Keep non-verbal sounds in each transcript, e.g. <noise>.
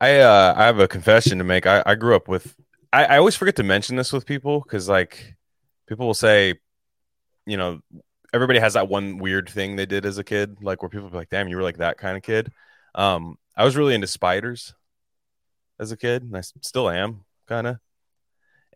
I uh, I have a confession to make. I, I grew up with. I, I always forget to mention this with people because like people will say, you know, everybody has that one weird thing they did as a kid, like where people be like, "Damn, you were like that kind of kid." Um, I was really into spiders as a kid, and I still am kind of.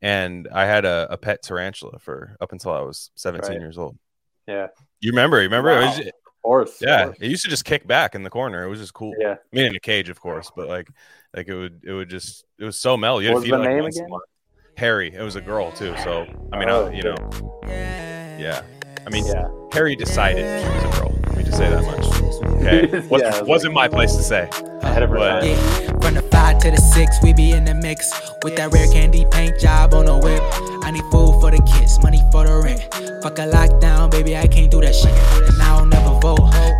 And I had a, a, pet tarantula for up until I was 17 right. years old. Yeah, you remember? You remember? Wow. It was, course. Yeah, of course. it used to just kick back in the corner. It was just cool. Yeah, I mean in a cage, of course, but like, like it would, it would just, it was so mellow. You what had was the feed name like, again? Harry. It was a girl too. So I mean, Oh, I, you know, yeah. I mean, Yeah. Harry decided she was a girl. Let me just say that much. Okay, wasn't, <laughs> Yeah, wasn't my place to say. Ahead of her But- time. Yeah, from the five to the six, we be in the mix with that rare candy paint job on the whip. I need food for the kids, money for the rent. Fuck a lockdown, baby, I can't do that shit.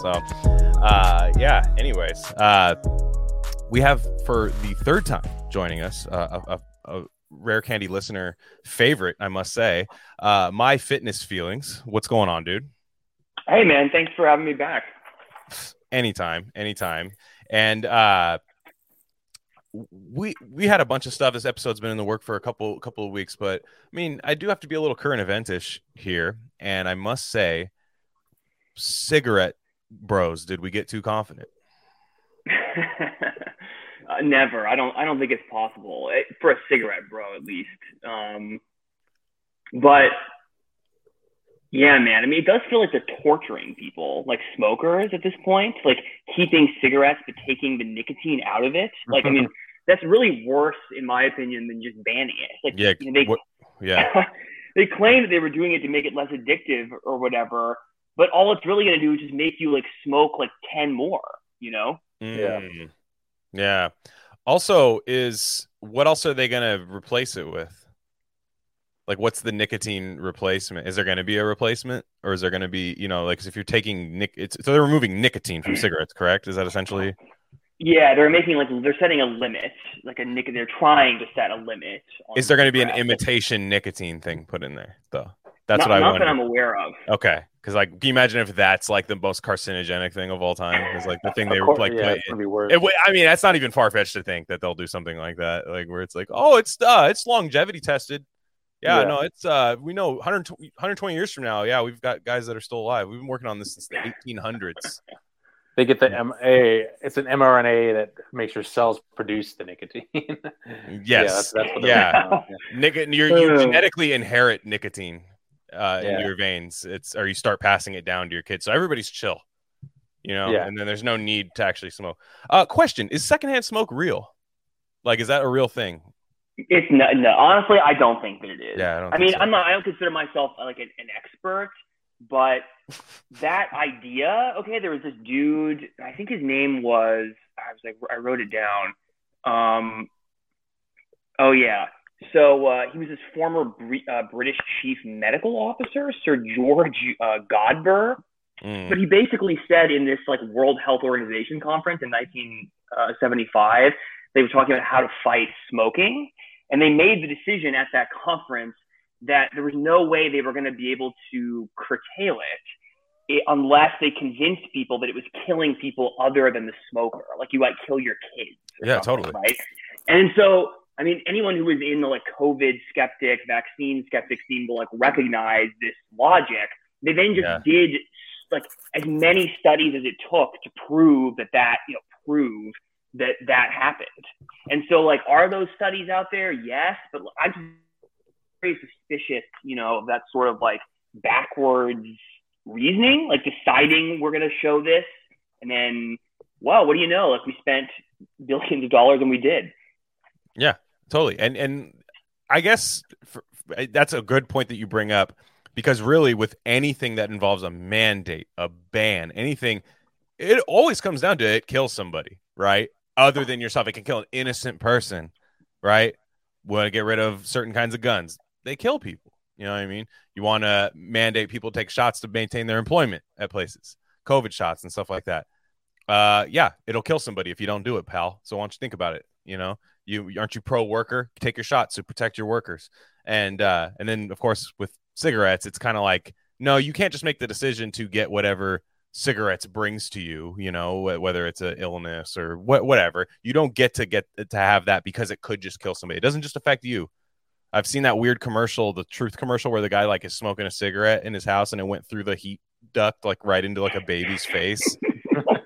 So, uh, yeah. Anyways, uh, we have for the third time joining us uh, a, a, a rare candy listener favorite, I must say. Uh, my fitness feelings. What's going on, dude? Hey man, thanks for having me back. anytime anytime and uh we we had a bunch of stuff this episode's been in the work for a couple couple of weeks but i mean i do have to be a little current eventish here and i must say cigarette bros did we get too confident <laughs> uh, never. I don't. I don't think it's possible eh, for a cigarette, bro. At least. Um, but yeah, man. I mean, it does feel like they're torturing people, like smokers, at this point. Like keeping cigarettes but taking the nicotine out of it. Like, I mean, <laughs> that's really worse, in my opinion, than just banning it. Like, yeah you know, they what, yeah <laughs> they claim that they were doing it to make it less addictive or whatever, but all it's really going to do is just make you like smoke like 10 more, you know? Mm. yeah also is what else are they going to replace it with like what's the nicotine replacement is there going to be a replacement or is there going to be you know like if you're taking nic it's so they're removing nicotine from cigarettes correct is that essentially Yeah, they're making like they're setting a limit, like a nick. They're trying to set a limit. on is there going to be an imitation nicotine thing put in there though that's not, what i not wonder that I'm aware of. okay because like can you imagine if that's like the most carcinogenic thing of all time is like the thing they were course, like yeah, put- it's gonna be worse. it, w- I mean, that's not even far fetched to think that they'll do something like that, like where it's like, oh, it's uh, it's longevity tested. Yeah, Yeah. no, it's uh, we know 120, 120 years from now. Yeah, we've got guys that are still alive. We've been working on this since the 1800s. They get the M a it's an mRNA that makes your cells produce the nicotine. Yes, <laughs> yeah, that's, that's what they're yeah. Nic- you you Uh. genetically inherit nicotine uh, Yeah. in your veins. It's or you start passing it down to your kids. So everybody's chill, you know. Yeah. And then there's no need to actually smoke. Uh, question: Is secondhand smoke real? Like, is that a real thing? It's no, no, honestly, I don't think that it is. Yeah, I don't I mean, so. I'm not. I don't consider myself uh, like an, an expert, but <laughs> that idea. Okay, there was this dude. I think his name was. I was like, I wrote it down. Um. Oh yeah. So uh, he was this former uh, British chief medical officer, Sir George uh, Godber. Mm. But he basically said in this like World Health Organization conference in 1975, they were talking about how to fight smoking, and they made the decision at that conference that there was no way they were going to be able to curtail it, it unless they convinced people that it was killing people other than the smoker, like you might kill your kids. Yeah, something, totally. Right. And so, I mean, anyone who was in the like COVID skeptic, vaccine skeptic scene will like recognize this logic. They then just Yeah. did like as many studies as it took to prove that that you know prove that that happened. And so, like, are those studies out there? Yes, but I'm very suspicious, you know, of that sort of like backwards reasoning, like deciding we're going to show this, and then, wow, what do you know? Like, we spent billions of dollars and we did. Totally and and i guess for, that's a good point that you bring up because really with anything that involves a mandate a ban anything it always comes down to it kills somebody, right? Other than yourself, it can kill an innocent person, right? Want to get rid of certain kinds of guns? They kill people. You know what I mean? You want to mandate people take shots to maintain their employment at places, COVID shots and stuff like that. Uh, yeah, it'll kill somebody if you don't do it, pal. So why don't you think about it? You know, you aren't you pro worker? Take your shots to protect your workers. And uh, and then of course with cigarettes, it's kind of like no, you can't just make the decision to get whatever cigarettes brings to you you know whether it's an illness or wh- whatever you don't get to get to have that because it could just kill somebody it doesn't just affect you i've seen that weird commercial the truth commercial where the guy like is smoking a cigarette in his house and it went through the heat duct like right into like a baby's face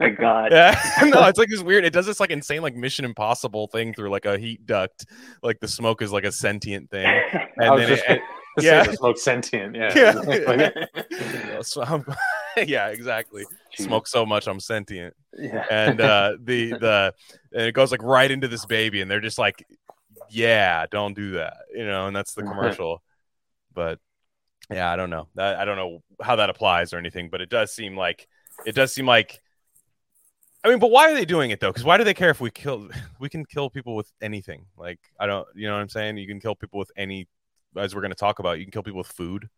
my <laughs> god. yeah <laughs> no it's like <laughs> this weird it does this like insane like mission impossible thing through like a heat duct like the smoke is like a sentient thing I and was then just it, to yeah. say the smoke sentient. Yeah. yeah yeah, so I'm- yeah exactly smoke so much i'm sentient yeah. and uh the the and it goes like right into this baby and they're just like yeah don't do that you know and that's the commercial but yeah i don't know I, I don't know how that applies or anything but it does seem like it does seem like i mean but why are they doing it though because why do they care if we kill <laughs> we can kill people with anything like i don't you know what i'm saying you can kill people with any as we're going to talk about you can kill people with food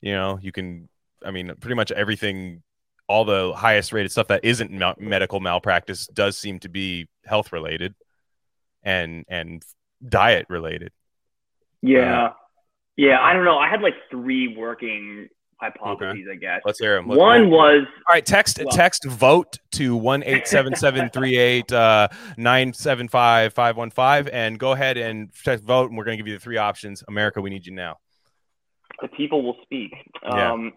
you know you can i mean pretty much everything all the highest rated stuff that isn't mal- medical malpractice does seem to be health related and and diet related. Yeah. Uh, yeah, I don't know. I had like three working hypotheses, I guess. Let's hear them. One was All right, text Well- text vote to one eight seven seven three eight uh, nine seven five five one five and go ahead and text vote and we're gonna give you the three options. America, we need you now. the people will speak. Yeah. Um,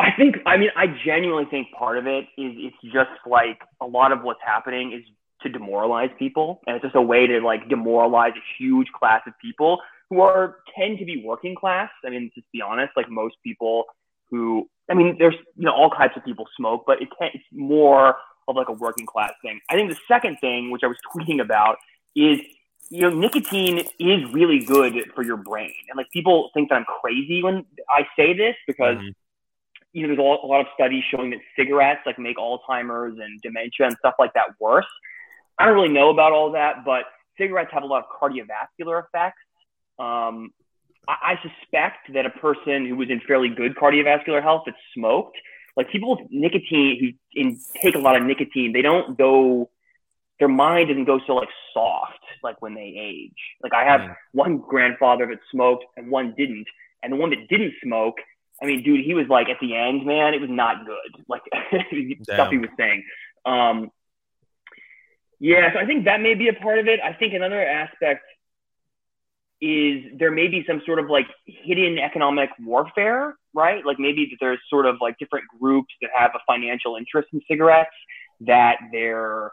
I think, I mean, I genuinely think part of it is it's just like a lot of what's happening is to demoralize people. And it's just a way to like demoralize a huge class of people who are tend to be working class. I mean, just be honest, like most people who, I mean, there's, you know, all types of people smoke, but it can, it's more of like a working class thing. I think the second thing, which I was <laughs> tweeting about, is you know, nicotine is really good for your brain. And like people think that I'm crazy when I say this because, Mhm. you know, there's a lot, a lot of studies showing that cigarettes like make Alzheimer's and dementia and stuff like that worse. I don't really know about all that, but cigarettes have a lot of cardiovascular effects. Um, I, I suspect that a person who was in fairly good cardiovascular health that smoked, like people with nicotine who in, take a lot of nicotine, they don't go their mind doesn't go so like soft like when they age. Like I have Mm. one grandfather that smoked and one didn't, and the one that didn't smoke, I mean, dude, he was like at the end, man, it was not good. <laughs> Like <laughs> stuff he was saying. Um, yeah, so I think that may be a part of it. I think another aspect is there may be some sort of like hidden economic warfare, right? Like maybe that there's sort of like different groups that have a financial interest in cigarettes that they're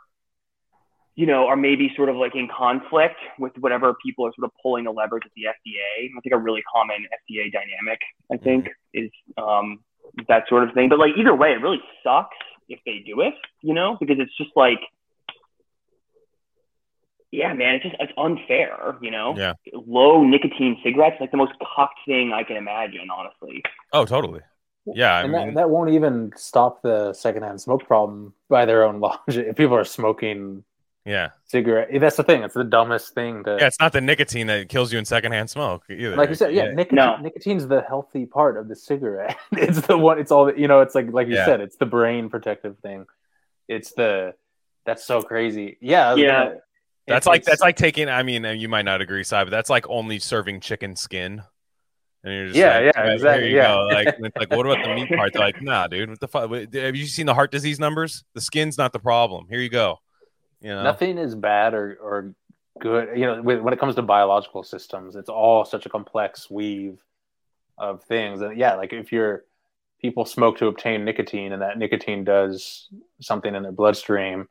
you know, are maybe sort of like in conflict with whatever people are sort of pulling the levers at the FDA. I think a really common FDA dynamic, I think, is um, that sort of thing. But like either way, it really sucks if they do it, you know, because it's just like, yeah, man, it's just it's unfair, you know. Yeah. Low nicotine cigarettes, like the most cocked thing I can imagine, honestly. Oh, totally. Yeah, I and mean, that, that won't even stop the secondhand smoke problem by their own <laughs> logic. If people are smoking yeah, cigarette, that's the thing. It's the dumbest thing to. yeah. It's not the nicotine that kills you in secondhand smoke either. like you said, yeah, nicotine, No. nicotine's the healthy part of the cigarette. <laughs> it's the one. It's all. You know, it's like like you Yeah. said, it's the brain protective thing. It's the. That's so crazy. Yeah. Yeah. gonna- That's like that's like taking. I mean, you might not agree, Si, but that's like only serving chicken skin. And you're just Yeah, like, yeah, "Here exactly, yeah. go." Like, it's like, what about the meat <laughs> part? They're like, nah, dude. What the fuck? Have you seen the heart disease numbers? The skin's not the problem. Here you go. You know, nothing is bad or, or good you know when when it comes to biological systems it's all such a complex weave of things and yeah like if you're people smoke to obtain nicotine and that nicotine does something in their bloodstream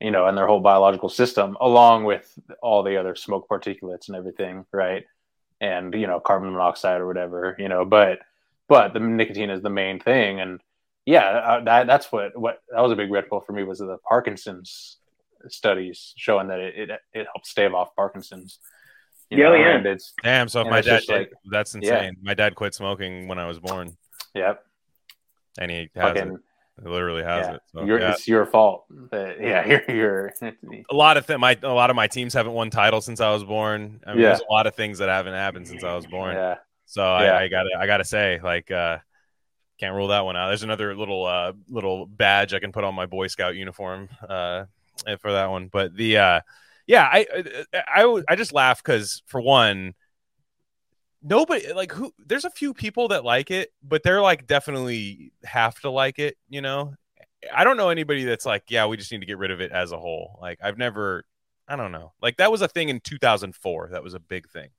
you know and their whole biological system along with all the other smoke particulates and everything right and you know carbon monoxide or whatever you know but but the nicotine is the main thing and yeah uh, that, that's what what that was a big red pill for me was the parkinson's studies showing that it it, it helps stave off Parkinson's. You Yeah, know, yeah. and it's damn. So if my dad did, like- that's yeah. insane. My dad quit smoking when I was born, Yep. and he has it. fucking It literally has Yeah. it. So, yeah. It's your fault. That, <laughs> yeah, you're, you're <laughs> a lot of th- my a lot of my teams haven't won titles since I was born. I mean, Yeah. there's a lot of things that haven't happened since I was born. yeah. So. I, I gotta I gotta say, like, uh, can't rule that one out. There's another little uh little badge I can put on my Boy Scout uniform uh for that one. But the uh yeah, I I I, I just laugh because for one, nobody like who there's a few people that like it, but they're like definitely have to like it, you know. I don't know anybody that's like, yeah, we just need to get rid of it as a whole. Like I've never I don't know. Like that was a thing in 2004. That was a big thing.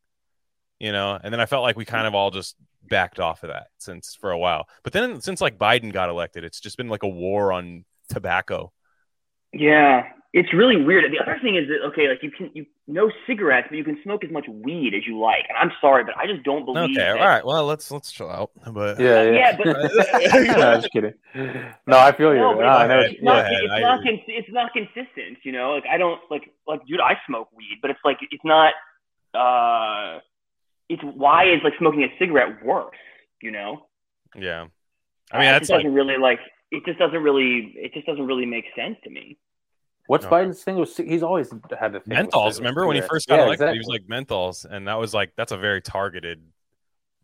You know, and then I felt like we kind of all just backed off of that since for a while. But then since like Biden got elected, it's just been like a war on tobacco. Yeah, it's really weird. The other thing is that okay, like you can you no cigarettes, but you can smoke as much weed as you like. And I'm sorry, but I just don't believe. Okay, all that- right. Well, let's let's chill out. But Yeah, yeah. Yeah, but <laughs> no, I'm just kidding. No, I feel you. No, No, I know. it's, it's not, Go ahead, it's, I not agree. it's not consistent, you know. Like I don't like like dude, I smoke weed, but it's like it's not. uh It's why is like smoking a cigarette worse? You know. yeah, I mean it that's just like doesn't really like it just doesn't really it just doesn't really make sense to me. What's No. Biden's thing Was He's always had the thing menthols. Remember when he first got Yeah, elected? He was like menthols, and that was like that's a very targeted,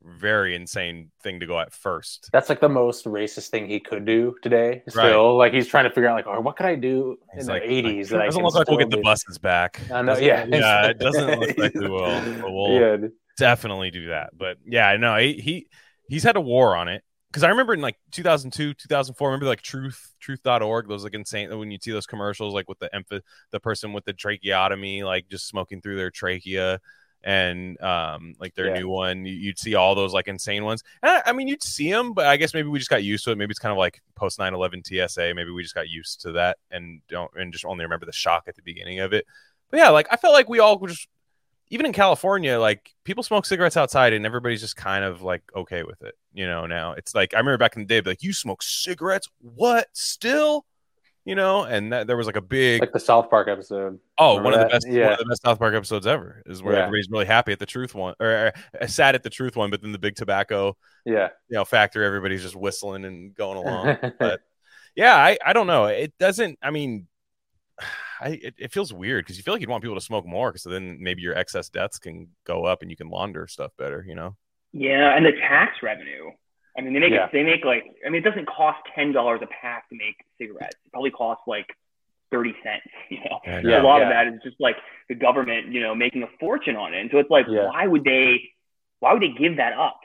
very insane thing to go at first. That's like the most racist thing he could do today. Still, like he's trying to figure out, like, oh, what could I do in He's the like- '80s like, that I doesn't can look like we'll still get the buses back. I know, Doesn't- yeah, yeah, it <laughs> doesn't look like we will. But we'll yeah, definitely do that. But yeah, I know he, he he's had a war on it because I remember in like 2002, 2004. Remember like Truth Truth.org. Those like insane when you see those commercials like with the emph- the person with the tracheotomy like just smoking through their trachea. And um, like their Yeah. new one, you- you'd see all those like insane ones. And I, I mean, you'd see them, but I guess maybe we just got used to it. Maybe it's kind of like post 9/11 TSA. Maybe we just got used to that and don't and just only remember the shock at the beginning of it. But yeah, like I felt like we all just even in California, like people smoke cigarettes outside and everybody's just kind of like okay with it. You know, now it's like I remember back in the day, like you smoke cigarettes? What still? You know, and that, there was like a big like the South Park episode. oh one of the best one Yeah. of the best South Park episodes ever is where Yeah. everybody's really happy at the truth one or uh, sad at the truth one, but then the big tobacco Yeah, you know factory, everybody's just whistling and going <laughs> along. but yeah, I I don't know. It doesn't. I mean. <sighs> I, it, it feels weird because you feel like you'd want people to smoke more because then maybe your excess deaths can go up and you can launder stuff better, you know? Yeah, and the tax revenue. I mean, they make Yeah. it. They make like. I mean, it doesn't cost ten dollars a pack to make cigarettes. It probably costs like thirty cents. <laughs> You know, I So Yeah, a lot yeah. of that is just like the government, you know, making a fortune on it. And so it's like, Yeah. why would they? Why would they give that up?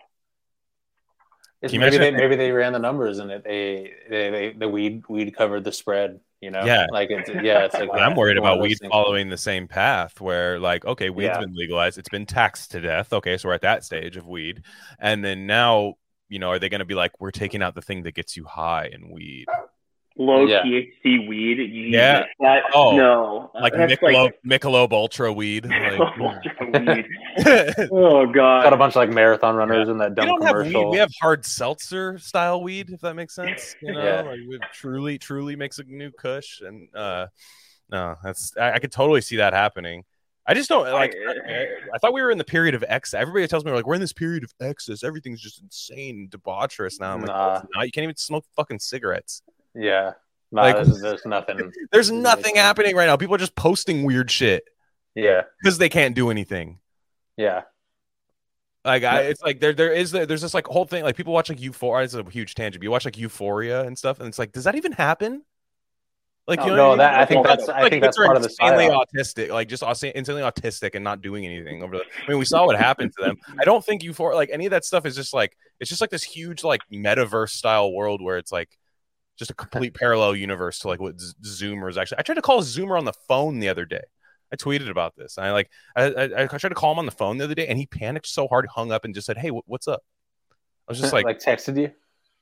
It's Can you maybe they maybe they ran the numbers and it they, they, they the weed weed covered the spread. You know, Yeah. like it's yeah, it's like I'm worried about weed things. following the same path where, like, okay, weed's Yeah. been legalized, it's been taxed to death. Okay, so we're at that stage of weed. And then now, you know, are they going to be like, we're taking out the thing that gets you high in weed? Low Yeah. THC weed. Jesus, Yeah. That, Oh, no. Like That's Michelob, Michelob Ultra weed. <laughs> Michelob Like, weed. Oh god. Got a bunch of like marathon runners in that we dumb don't have weed. commercial. We have hard seltzer style weed, if that makes sense. You know, Yeah. like with truly, truly makes a new Kush, and uh, no, that's I, I could totally see that happening. I just don't like. I, I thought we were in the period of X. Everybody tells me like we're in this period of excess. Everything's just insane, debaucherous now. I'm like, Nah. no, not. You can't even smoke fucking cigarettes. Yeah, no, Like- there's, there's nothing. <laughs> There's nothing happening right now. People are just posting weird shit Yeah, because they can't do anything. yeah, Like I, it's like there there is there's this like whole thing like people watch like Euphoria. It's a huge tangent. You watch like Euphoria and stuff, and it's like, does that even happen? Like No, you know, no, I that I think Like, that's I like think that's part of the insanely autistic, like just insanely autistic and not doing anything over the. I mean, we saw what happened to them. I don't think Euphoria, like any of that stuff, is just like it's just like this huge like metaverse style world where it's like just a complete parallel universe to like what Zoomers actually. I tried to call Zoomer on the phone the other day. I tweeted about this. I like I, I, I tried to call him on the phone the other day, and he panicked so hard, hung up, and just said, "Hey, wh- what's up?" I was just <laughs> like, like texted you.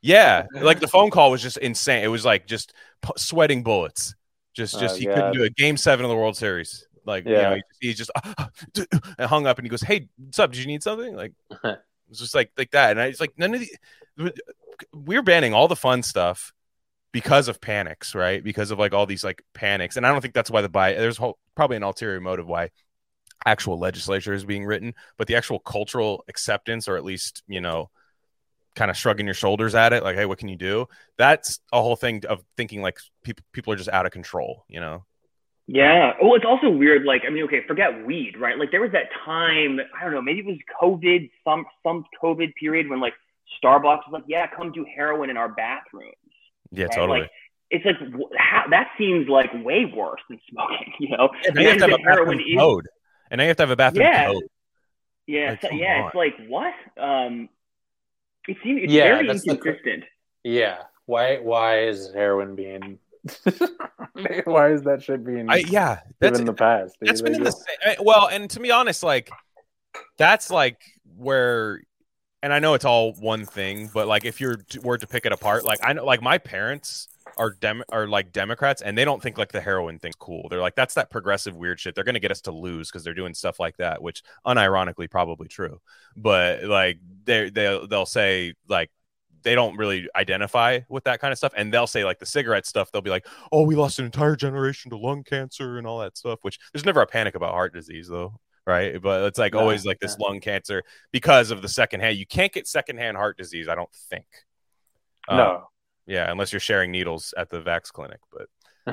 yeah, <laughs> like the phone call was just insane. It was like just p- sweating bullets. Just, Oh, just he God. couldn't do it. Game seven of the World Series. Like, you know, Yeah. he, he's just <laughs> and hung up, and he goes, "Hey, what's up? Did you need something?" Like, it was just like like that. And I it's like none of the we're banning all the fun stuff because of panics, right? Because of like all these like panics, and I don't think that's why the buy. There's whole, probably an ulterior motive why actual legislature is being written, but the actual cultural acceptance, or at least you know kind of shrugging your shoulders at it, like, hey, what can you do? That's a whole thing of thinking like people people are just out of control, you know? Yeah. Oh, it's also weird. Like, I mean, okay, forget weed, right? Like, there was that time. I don't know. Maybe it was COVID, some some COVID period when like Starbucks was like, yeah, come do heroin in our bathrooms. Yeah, right? totally. Like, it's like how, that seems like way worse than smoking. <laughs> You know? Yeah, now you have to have a heroin bathroom is- code, and now you have to have a bathroom Yeah. code. Yeah, Like, so, yeah. on. It's like what? Um, it seems it's Yeah, very that's the inconsistent. Yeah. Why why is heroin being <laughs> why is that shit being I yeah, that's in the past? dude? that's been in the same well and to be honest like that's like where and i know it's all one thing but like if you're were to pick it apart like i know like my parents are dem are like democrats and they don't think like the heroin thing's cool. They're like that's that progressive weird shit. They're gonna get us to lose because they're doing stuff like that which unironically probably true. But like they they'll, they'll say like they don't really identify with that kind of stuff and they'll say like the cigarette stuff they'll be like oh we lost an entire generation to lung cancer and all that stuff which there's never a panic about heart disease though right but it's like No, always like this lung cancer because of the secondhand you can't get secondhand heart disease i don't think Um, No. yeah unless you're sharing needles at the vax clinic but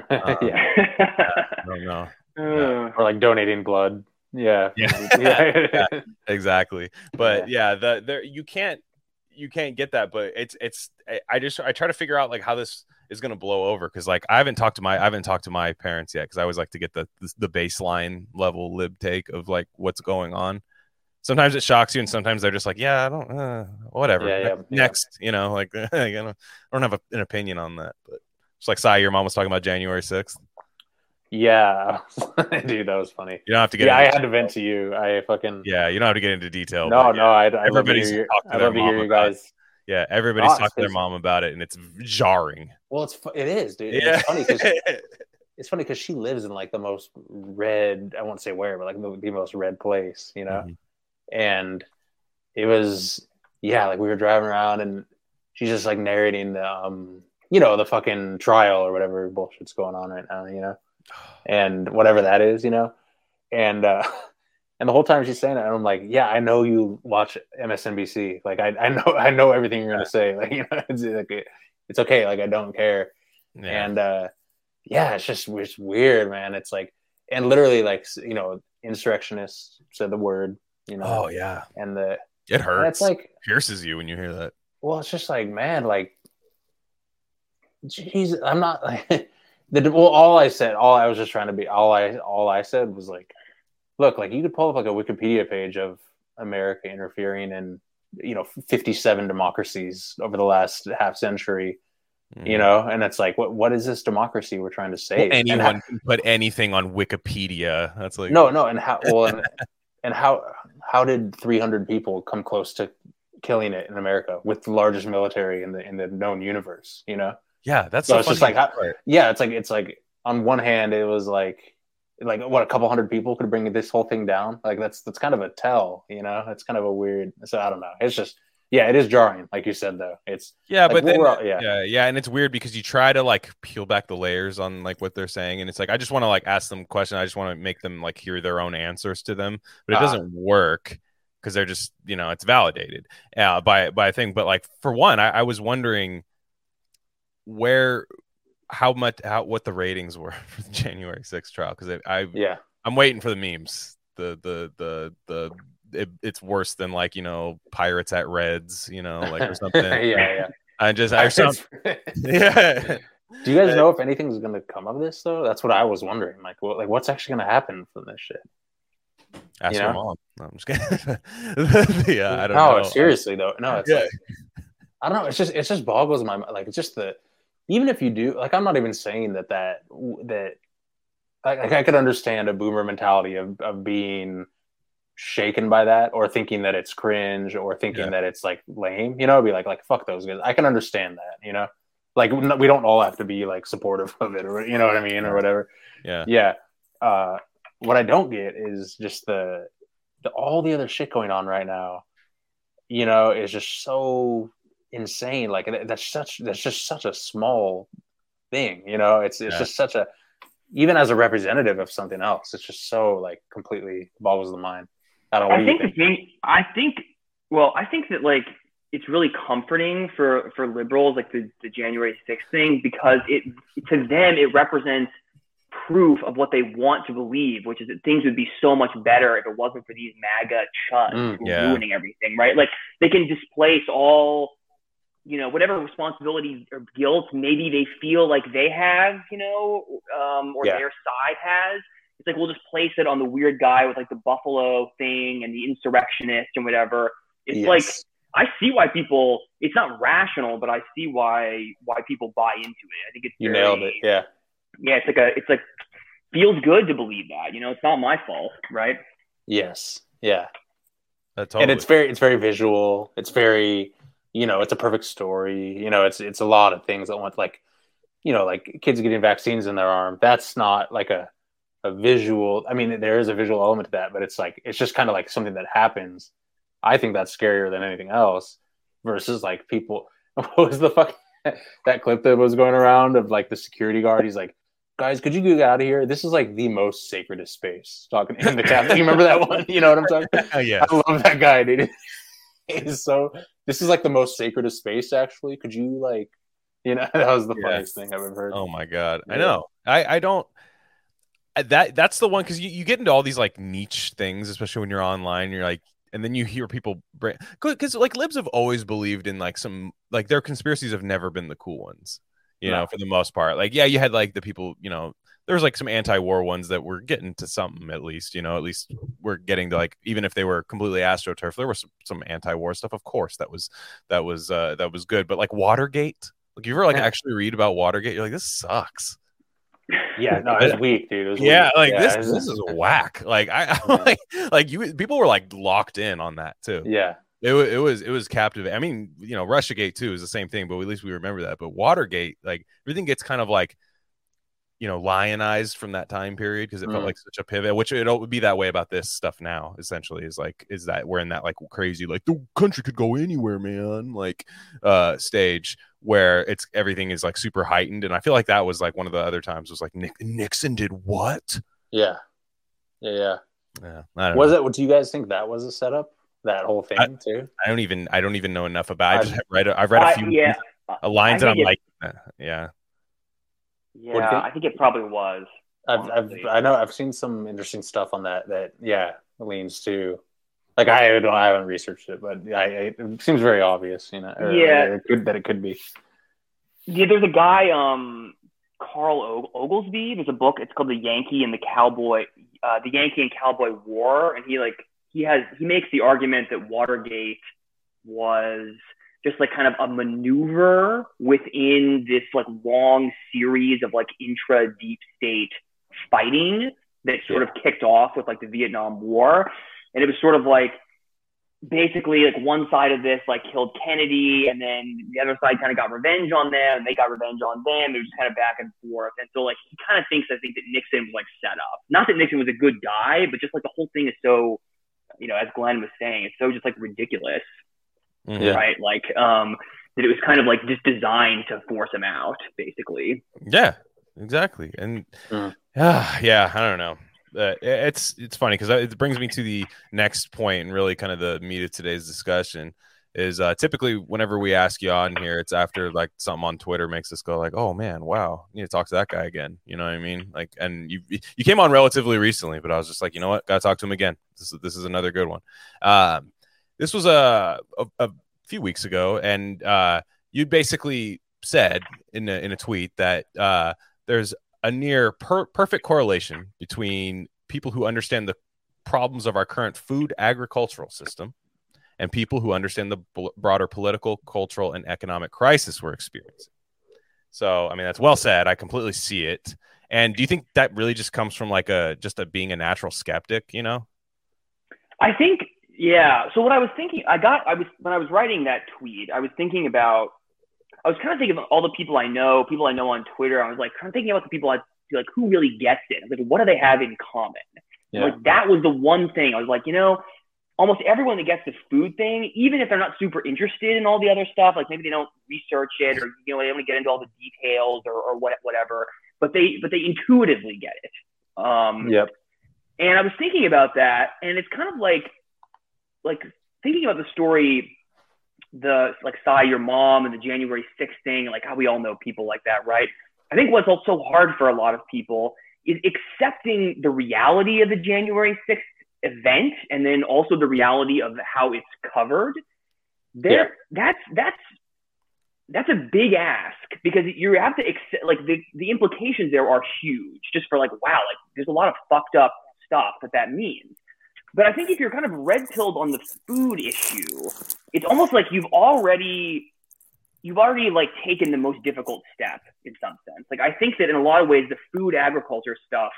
uh, <laughs> yeah. i don't know <laughs> Uh, Or like donating blood. Yeah. Yeah. <laughs> yeah. exactly but yeah, the there you can't you can't get that but it's it's i just i try to figure out like how this is going to blow over because like i haven't talked to my i haven't talked to my parents yet because i always like to get the the baseline level lib take of like what's going on sometimes it shocks you and sometimes they're just like yeah i don't uh, whatever Yeah, yeah, Ne- yeah. next you know like <laughs> I don't, I don't have a, an opinion on that but it's like Sai, your mom was talking about january 6th Yeah. <laughs> Dude, that was funny. you don't have to get Yeah, I had to vent to you. I fucking yeah you don't have to get into detail No, no, I, I love Everybody's to I love to hear you guys. Yeah, everybody's talking to their mom about it, and it's jarring. Well, it's it is, dude. Yeah, <laughs> It's funny because it's funny because she lives in like the most red. I won't say where, but like the, the most red place, you know. Mhm. And it was yeah, like we were driving around and she's just like narrating the um, you know, the fucking trial or whatever bullshit's going on right now, you know, <sighs> and whatever that is, you know, and uh, <laughs> and the whole time she's saying it, and I'm like, yeah, I know you watch MSNBC, like I, I know I know everything you're gonna say, <laughs> like you know, it's like it's okay, like I don't care, yeah. and uh yeah it's just it's weird man. It's like and literally like you know insurrectionists said the word you know? Oh yeah, and the it hurts. it's like pierces you when you hear that. well it's just like man like jeez i'm not like <laughs> the well all i said all i was just trying to be all i all i said was like look like you could pull up like a wikipedia page of america interfering in you know 57 democracies over the last half century you know and it's like what what is this democracy we're trying to Mm-hmm. Well, save And anyone can put anything on Wikipedia. That's like no no and how well and, and how how did 300 people come close to killing it in america with the largest military in the in the known universe you know yeah, that's So so it's just like how- yeah it's like it's like on one hand it was like like what a couple hundred people could bring this whole thing down like that's that's kind of a tell you know it's kind of a weird so i don't know it's just yeah it is jarring like you said though it's yeah, like, but then all- yeah. yeah. yeah, and it's weird because you try to like peel back the layers on like what they're saying, and it's like I just want to like ask them questions. I just want to make them like hear their own answers to them, but it Ah. doesn't work because they're just you know it's validated uh, by by a thing. But like for one, I, I was wondering where how much how what the ratings were <laughs> for the January 6th trial because I yeah I'm waiting for the memes. The the the the it, it's worse than like you know pirates at Reds, you know, like or <laughs> something. yeah yeah I just I <laughs> some, yeah. Do you guys know if anything's gonna come of this though? That's what I was wondering. Like, what, like what's actually gonna happen from this shit? Ask You your know? mom. No, I'm just kidding. yeah, I don't no, know. seriously though. No, it's Yeah. like I don't know. It's just it just boggles my mind. Like, it's just the even if you do like, I'm not even saying that that that like, I could understand a boomer mentality of of being shaken by that or thinking that it's cringe or thinking Yeah. that it's like lame. You know, be like like fuck those guys. I can understand that. You know, like we don't all have to be like supportive of it or you know what I mean or whatever. Yeah. yeah uh what i don't get is just the, the all the other shit going on right now you know is just so insane like that's such that's just such a small thing you know it's it's Yeah. just such a even as a representative of something else it's just so like completely boggles the mind i don't know what I do think the think thing, I think, well, I think that like it's really comforting for for liberals like the, the January 6th thing because it to them it represents proof of what they want to believe, which is that things would be so much better if it wasn't for these MAGA chuds Mm, yeah. ruining everything, right? Like they can displace all, you know, whatever responsibility or guilt maybe they feel like they have, you know, um, or Yeah. their side has. It's like we'll just place it on the weird guy with like the buffalo thing and the insurrectionist and whatever. It's Yes. like I see why people. It's not rational, but I see why why people buy into it. I think it's you very- nailed it. Yeah. yeah, it's like a, it's like feels good to believe that. You know, it's not my fault, right? Yes. Yeah. That totally. and it's very it's very visual it's very you know it's a perfect story you know it's it's a lot of things that want like you know like kids getting vaccines in their arm that's not like a a visual i mean there is a visual element to that but it's like it's just kind of like something that happens i think that's scarier than anything else versus like people <laughs> what was the fuck <laughs> that clip that was going around of like the security guard he's like guys could you get out of here this is like the most sacredest space talking in the captain you remember that one you know what i'm talking <laughs> Oh, yeah. I love that guy, dude. He's so. This is like the most sacred of space. Actually, could you like, you know, <laughs> that was the Yeah. funniest thing I've ever heard. Oh my god, I know. I I don't. That that's the one because you, you get into all these like niche things, especially when you're online. You're like, and then you hear people because like libs have always believed in like some like their conspiracies have never been the cool ones, you know, No. for the most part. Like yeah, you had like the people, you know, there was like some anti-war ones that were getting to something at least, you know, at least we're getting to like even if they were completely astroturf, there was some, some anti-war stuff. Of course, that was that was uh that was good, but like Watergate. Like you ever like Yeah. actually read about Watergate, you're like, this sucks. Yeah, no, it was <laughs> weak, dude. It was Yeah, weak. like Yeah, this was- this is <laughs> whack. Like I <laughs> Yeah. like like you people were like locked in on that too. Yeah, It was it was it was captivating. I mean, you know, Russiagate too is the same thing, but at least we remember that. But Watergate, like everything gets kind of like you know lionized from that time period because it felt Mm. like such a pivot which it would be that way about this stuff now essentially is like is that we're in that like crazy like the country could go anywhere man like uh stage where it's everything is like super heightened and i feel like that was like one of the other times was like Nick, nixon did what yeah, yeah, yeah. yeah I don't Was know. it? Do you guys think that was a setup? That whole thing too. I don't even I don't even know enough about. I just I've- read. A, I've read a few yeah, uh, lines, I and I'm like, uh, yeah, yeah. What do you think? I think it probably was. I've, I've. I know I've seen some interesting stuff on that. That yeah, leans to. Like I don't, I haven't researched it, but I, it seems very obvious, you know. or- Yeah. it could, that it could be. Yeah, there's a guy, um, Carl Og- Oglesby. There's a book. It's called The Yankee and the Cowboy, uh, The Yankee and Cowboy War, and he like he has he makes the argument that Watergate was just like kind of a maneuver within this like long series of like intra deep state fighting that sort of kicked off with like the Vietnam War, and it was sort of like basically like one side of this like killed Kennedy and then the other side kind of got revenge on them and they got revenge on them. It was just kind of back and forth. And so like he kind of thinks I think that Nixon was like set up. Not that Nixon was a good guy, but just like the whole thing is so you know, as Glenn was saying, it's so just like ridiculous, Mhm. Yeah. right? Like um that it was kind of like just designed to force him out, basically. yeah, exactly. And Mm. yeah, <sighs> yeah, I don't know. Uh, it's it's funny because it brings me to the next point and really kind of the meat of today's discussion is uh, typically whenever we ask you on here, it's after like something on Twitter makes us go like, "Oh man, wow, need to talk to that guy again." You know what I mean? Like, and you you came on relatively recently, but I was just like, you know what, gotta talk to him again. This is this is another good one. Um, this was a, a a few weeks ago, and uh, you basically said in a, in a tweet that uh, there's a near per- perfect correlation between people who understand the problems of our current food agricultural system and people who understand the broader political, cultural, and economic crisis we're experiencing. So, I mean, that's well said. I completely see it. And do you think that really just comes from like a just a being a natural skeptic? You know? I think, yeah. So what I was thinking, I got, I was when I was writing that tweet, I was thinking about, I was kind of thinking of all the people I know, people I know on Twitter. I was like, kind of thinking about the people I like who really gets it. I was like, what do they have in common? Yeah. Like that was the one thing I was like, you know, almost everyone that gets the food thing, even if they're not super interested in all the other stuff, like maybe they don't research it or you know they don't get into all the details or, or what, whatever, but they but they intuitively get it. Um, Yep. and I was thinking about that, and it's kind of like, like thinking about the story the like Psy your mom and the January 6th thing, like how we all know people like that, right? I think what's also hard for a lot of people is accepting the reality of the January 6th event and then also the reality of how it's covered. There, yeah. that's that's that's a big ask because you have to accept like the, the implications there are huge just for like wow like there's a lot of fucked up stuff that that means but i think if you're kind of red pilled on the food issue it's almost like you've already you've already like taken the most difficult step in some sense like i think that in a lot of ways the food agriculture stuff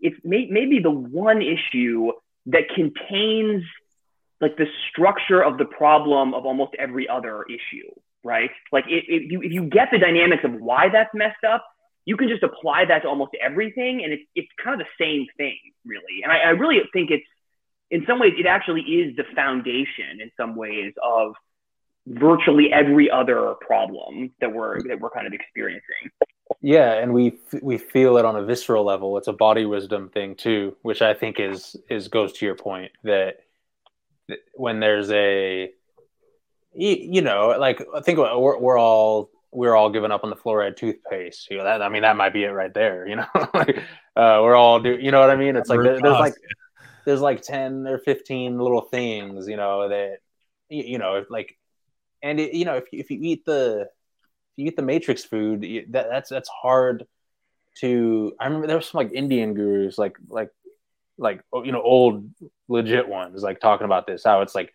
it's may, maybe the one issue that contains like the structure of the problem of almost every other issue right? Like if, if you if you get the dynamics of why that's messed up, you can just apply that to almost everything, and it's it's kind of the same thing, really. And I, I really think it's in some ways it actually is the foundation in some ways of virtually every other problem that we're that we're kind of experiencing. Yeah, and we we feel it on a visceral level. It's a body wisdom thing too, which I think is is goes to your point that when there's a you, you know, like I think we're, we're all we're all giving up on the fluoride toothpaste. You know, that I mean that might be it right there. You know, <laughs> like uh, we're all do. You know what I mean? It's like there, there's like there's like ten or fifteen little things. You know that you know like, and it, you know if if you eat the if you eat the Matrix food, that that's that's hard to. I remember there was some like Indian gurus like like like you know old legit ones like talking about this how it's like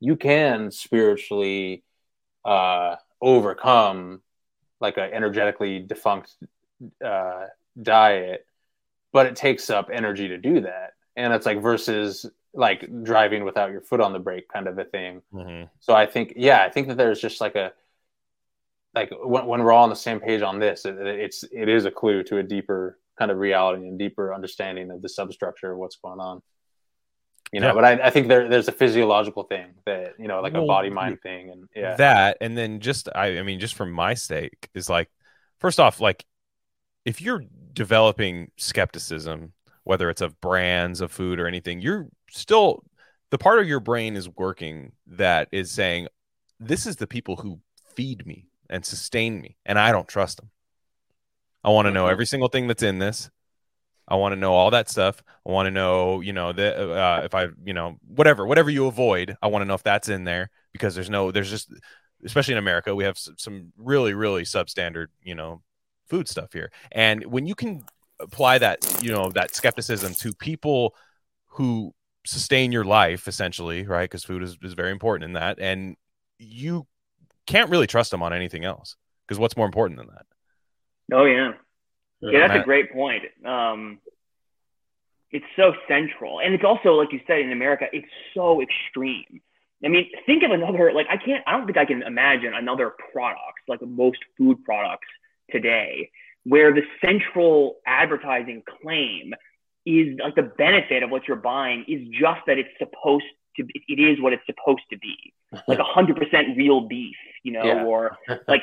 you can spiritually uh, overcome like an energetically defunct uh, diet, but it takes up energy to do that. And it's like versus like driving without your foot on the brake kind of a thing. Mm-hmm. So I think, yeah, I think that there's just like a, like when, when we're all on the same page on this, it, it's, it is a clue to a deeper kind of reality and deeper understanding of the substructure of what's going on you know yeah. but I, I, think there, there's a physiological thing that you know like well, a body mind thing and yeah that and then just I, I mean just for my sake is like first off like if you're developing skepticism whether it's of brands of food or anything you're still the part of your brain is working that is saying this is the people who feed me and sustain me and i don't trust them i want to know mm-hmm. every single thing that's in this I want to know all that stuff. I want to know, you know, that uh, if I, you know, whatever, whatever you avoid, I want to know if that's in there because there's no, there's just, especially in America, we have some really, really substandard, you know, food stuff here. And when you can apply that, you know, that skepticism to people who sustain your life, essentially, right? Because food is, is very important in that, and you can't really trust them on anything else because what's more important than that? Oh yeah, yeah, that's a great point. Um, it's so central, and it's also like you said in America, it's so extreme. I mean, think of another like I can't. I don't think I can imagine another product like most food products today where the central advertising claim is like the benefit of what you're buying is just that it's supposed to be, it is what it's supposed to be. <laughs> Like a hundred percent real beef you know yeah. or <laughs> like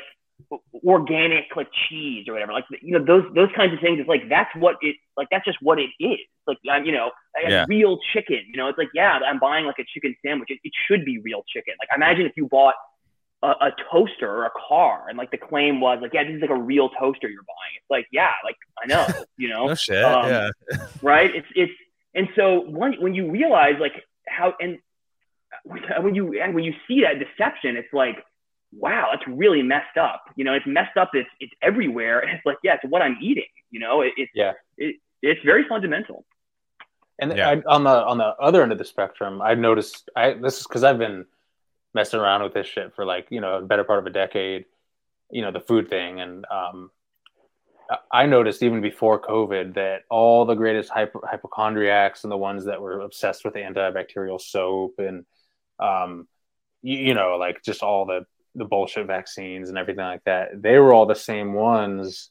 organic like cheese or whatever. Like you know those those kinds of things it's like that's what it like that's just what it is. Like i'm you know yeah. real chicken you know it's like yeah i'm buying like a chicken sandwich. It, it should be real chicken. Like imagine if you bought a, a, toaster or a car and like the claim was like yeah this is like a real toaster you're buying it's like yeah like i know <laughs> you know no shit, um, yeah <laughs> right it's it's and so when, when you realize like how and when you and when you see that deception it's like wow, that's really messed up. You know, it's messed up. It's it's everywhere. <laughs> It's like, yeah, it's what I'm eating. You know, it, it's yeah, it, it's very fundamental. And yeah. I, on the on the other end of the spectrum, I've noticed. I this is because I've been messing around with this shit for like you know a better part of a decade. You know, the food thing, and um, I noticed even before COVID that all the greatest hypo- hypochondriacs and the ones that were obsessed with antibacterial soap and um, you, you know, like just all the the bullshit vaccines and everything like that, they were all the same ones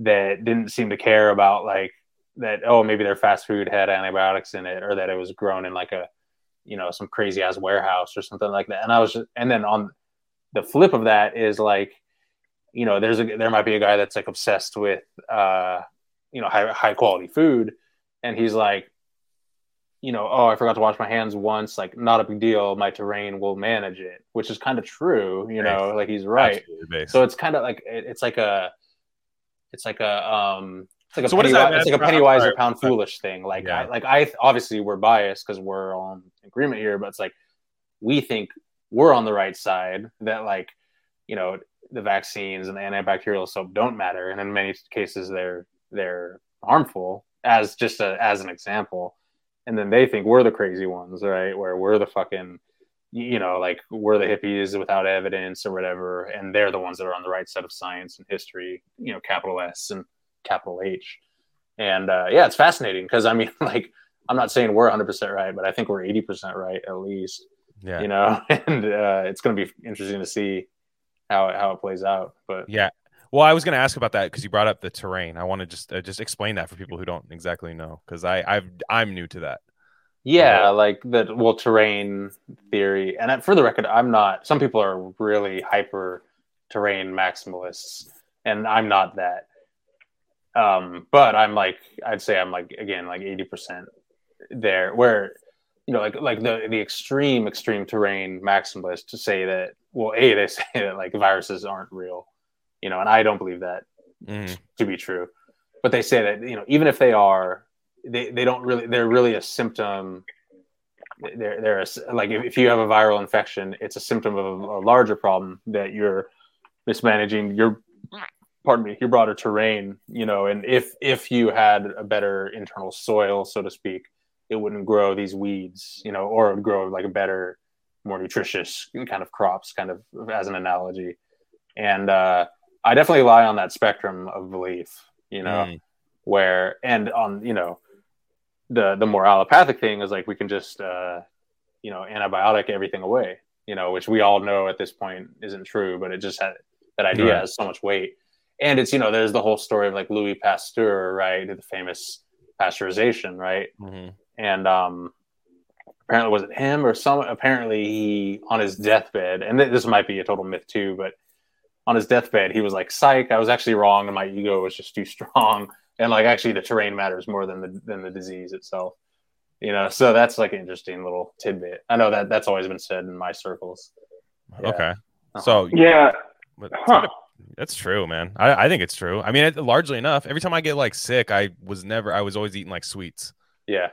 that didn't seem to care about like that. Oh, maybe their fast food had antibiotics in it, or that it was grown in like a, you know, some crazy ass warehouse or something like that. And I was just, and then on the flip of that is like, you know, there's a there might be a guy that's like obsessed with, uh, you know, high high quality food, and he's like, you know, oh, I forgot to wash my hands once, like not a big deal. My terrain will manage it, which is kind of true, you know, like he's right. So it's kind of like it's like a, it's like a, um, it's like a So what penny, that it's like a penny wise or pound foolish thing. Like, Yeah. I, like I obviously we're biased because we're on agreement here, but it's like we think we're on the right side that like, you know, the vaccines and the antibacterial soap don't matter, and in many cases they're they're harmful. As just a, as an example, and then they think we're the crazy ones, right? Where we're the fucking, you know, like we're the hippies without evidence or whatever, and they're the ones that are on the right side of science and history, you know, capital S and capital H. And uh, yeah, it's fascinating because I mean, <laughs> like, I'm not saying we're 100% right, but I think we're 80% right at least, Yeah. you know, <laughs> and uh, it's going to be interesting to see how it, how it plays out. But Yeah. Well, I was going to ask about that because you brought up the terrain. I want to just uh, just explain that for people who don't exactly know because I I've I'm new to that. Yeah, like the well terrain theory, and for the record, I'm not. Some people are really hyper terrain maximalists, and I'm not that. Um, but I'm like, I'd say I'm like again like eighty percent there, where you know, like like the the extreme extreme terrain maximalists to say that well, a they <laughs> say that like viruses aren't real, you know, and I don't believe that Mhm. to be true. But they say that you know even if they are, they, they don't really they're really a symptom. They're they're a, like if, if you have a viral infection, it's a symptom of a, a larger problem that you're mismanaging your pardon me your broader terrain. You know, and if if you had a better internal soil, so to speak, it wouldn't grow these weeds. You know, or it would grow like a better, more nutritious kind of crops, kind of as an analogy. And uh, I definitely lie on that spectrum of belief, you know, Mm. where and on you know the the more allopathic thing is like we can just uh, you know antibiotic everything away, you know, which we all know at this point isn't true, but it just had that idea Right. has so much weight. And it's you know there's the whole story of like Louis Pasteur, right, the famous pasteurization, right, Mhm. and um apparently was it him or some apparently he on his deathbed and th- this might be a total myth too but on his deathbed he was like psych i was actually wrong and my ego was just too <laughs> strong and like actually the terrain matters more than the than the disease itself you know so that's like an interesting little tidbit i know that that's always been said in my circles Yeah. Okay. Uh-huh. So Yeah. but- Huh. That's true, man. I, I think it's true. I mean, it, largely enough. Every time I get like sick, I was never. I was always eating like sweets. yeah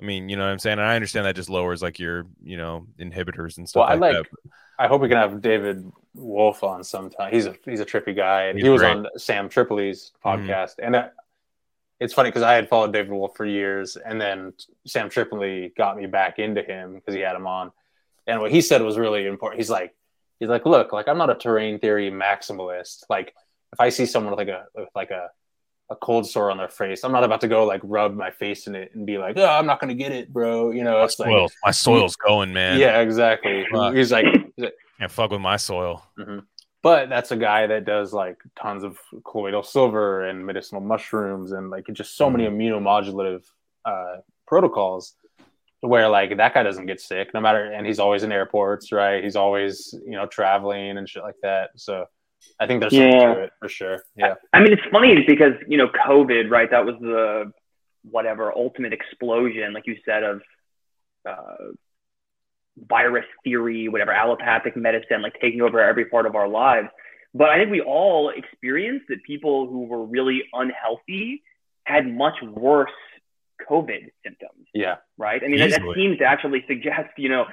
I mean, you know what I'm saying? And I understand that just lowers like your, you know, inhibitors and stuff well i like, like that. i hope we can have David Wolfe on sometime he's a he's a trippy guy and he was great. Mm-hmm. on sam tripoli's podcast and I, it's funny because i had followed David Wolfe for years and then sam tripoli got me back into him because he had him on and what he said was really important he's like he's like look like i'm not a terrain theory maximalist like if i see someone with like a with like a a cold sore on their face. I'm not about to go like rub my face in it and be like, "Oh, I'm not going to get it, bro." You know, My, it's like, soil, my soil's going, man. yeah, exactly. He's like, Can't fuck with my soil. but that's a guy that does like tons of colloidal silver and medicinal mushrooms and like just so many immunomodulative uh, protocols where like that guy doesn't get sick no matter and he's always in airports right he's always you know traveling and shit like that so i think there's something Yeah. to it for sure yeah I mean, it's funny because you know, COVID, right? That was the whatever ultimate explosion, like you said, of uh, virus theory, whatever allopathic medicine, like taking over every part of our lives. But I think we all experienced that people who were really unhealthy had much worse COVID symptoms yeah right? I mean, that, that seems to actually suggest, you know,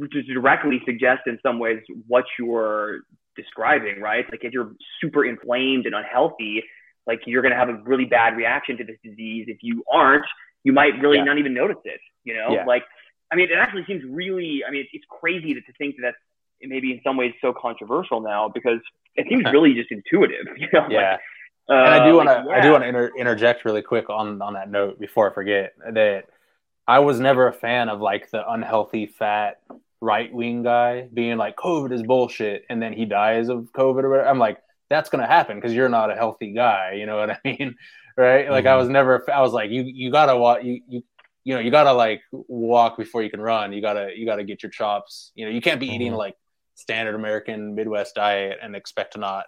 to directly suggest in some ways what you're describing, right? Like if you're super inflamed and unhealthy, like you're going to have a really bad reaction to this disease. If you aren't, you might really Yeah. not even notice it, you know? Yeah. Like, I mean, it actually seems really, I mean, it's crazy to, to think that that's maybe in some ways so controversial now because it seems <laughs> really just intuitive, you know? yeah Like, and I do uh, want to like, I do want to inter- interject really quick on on that note before I forget that I was never a fan of like the unhealthy fat right wing guy being like COVID is bullshit and then he dies of COVID or whatever. I'm like that's gonna happen because you're not a healthy guy. You know what <laughs> I mean? Right? Like I Mhm. was never. I was like you you gotta walk you you. You know, you gotta like walk before you can run. You gotta you gotta get your chops. You know, you can't be eating Mhm. like standard American Midwest diet and expect to not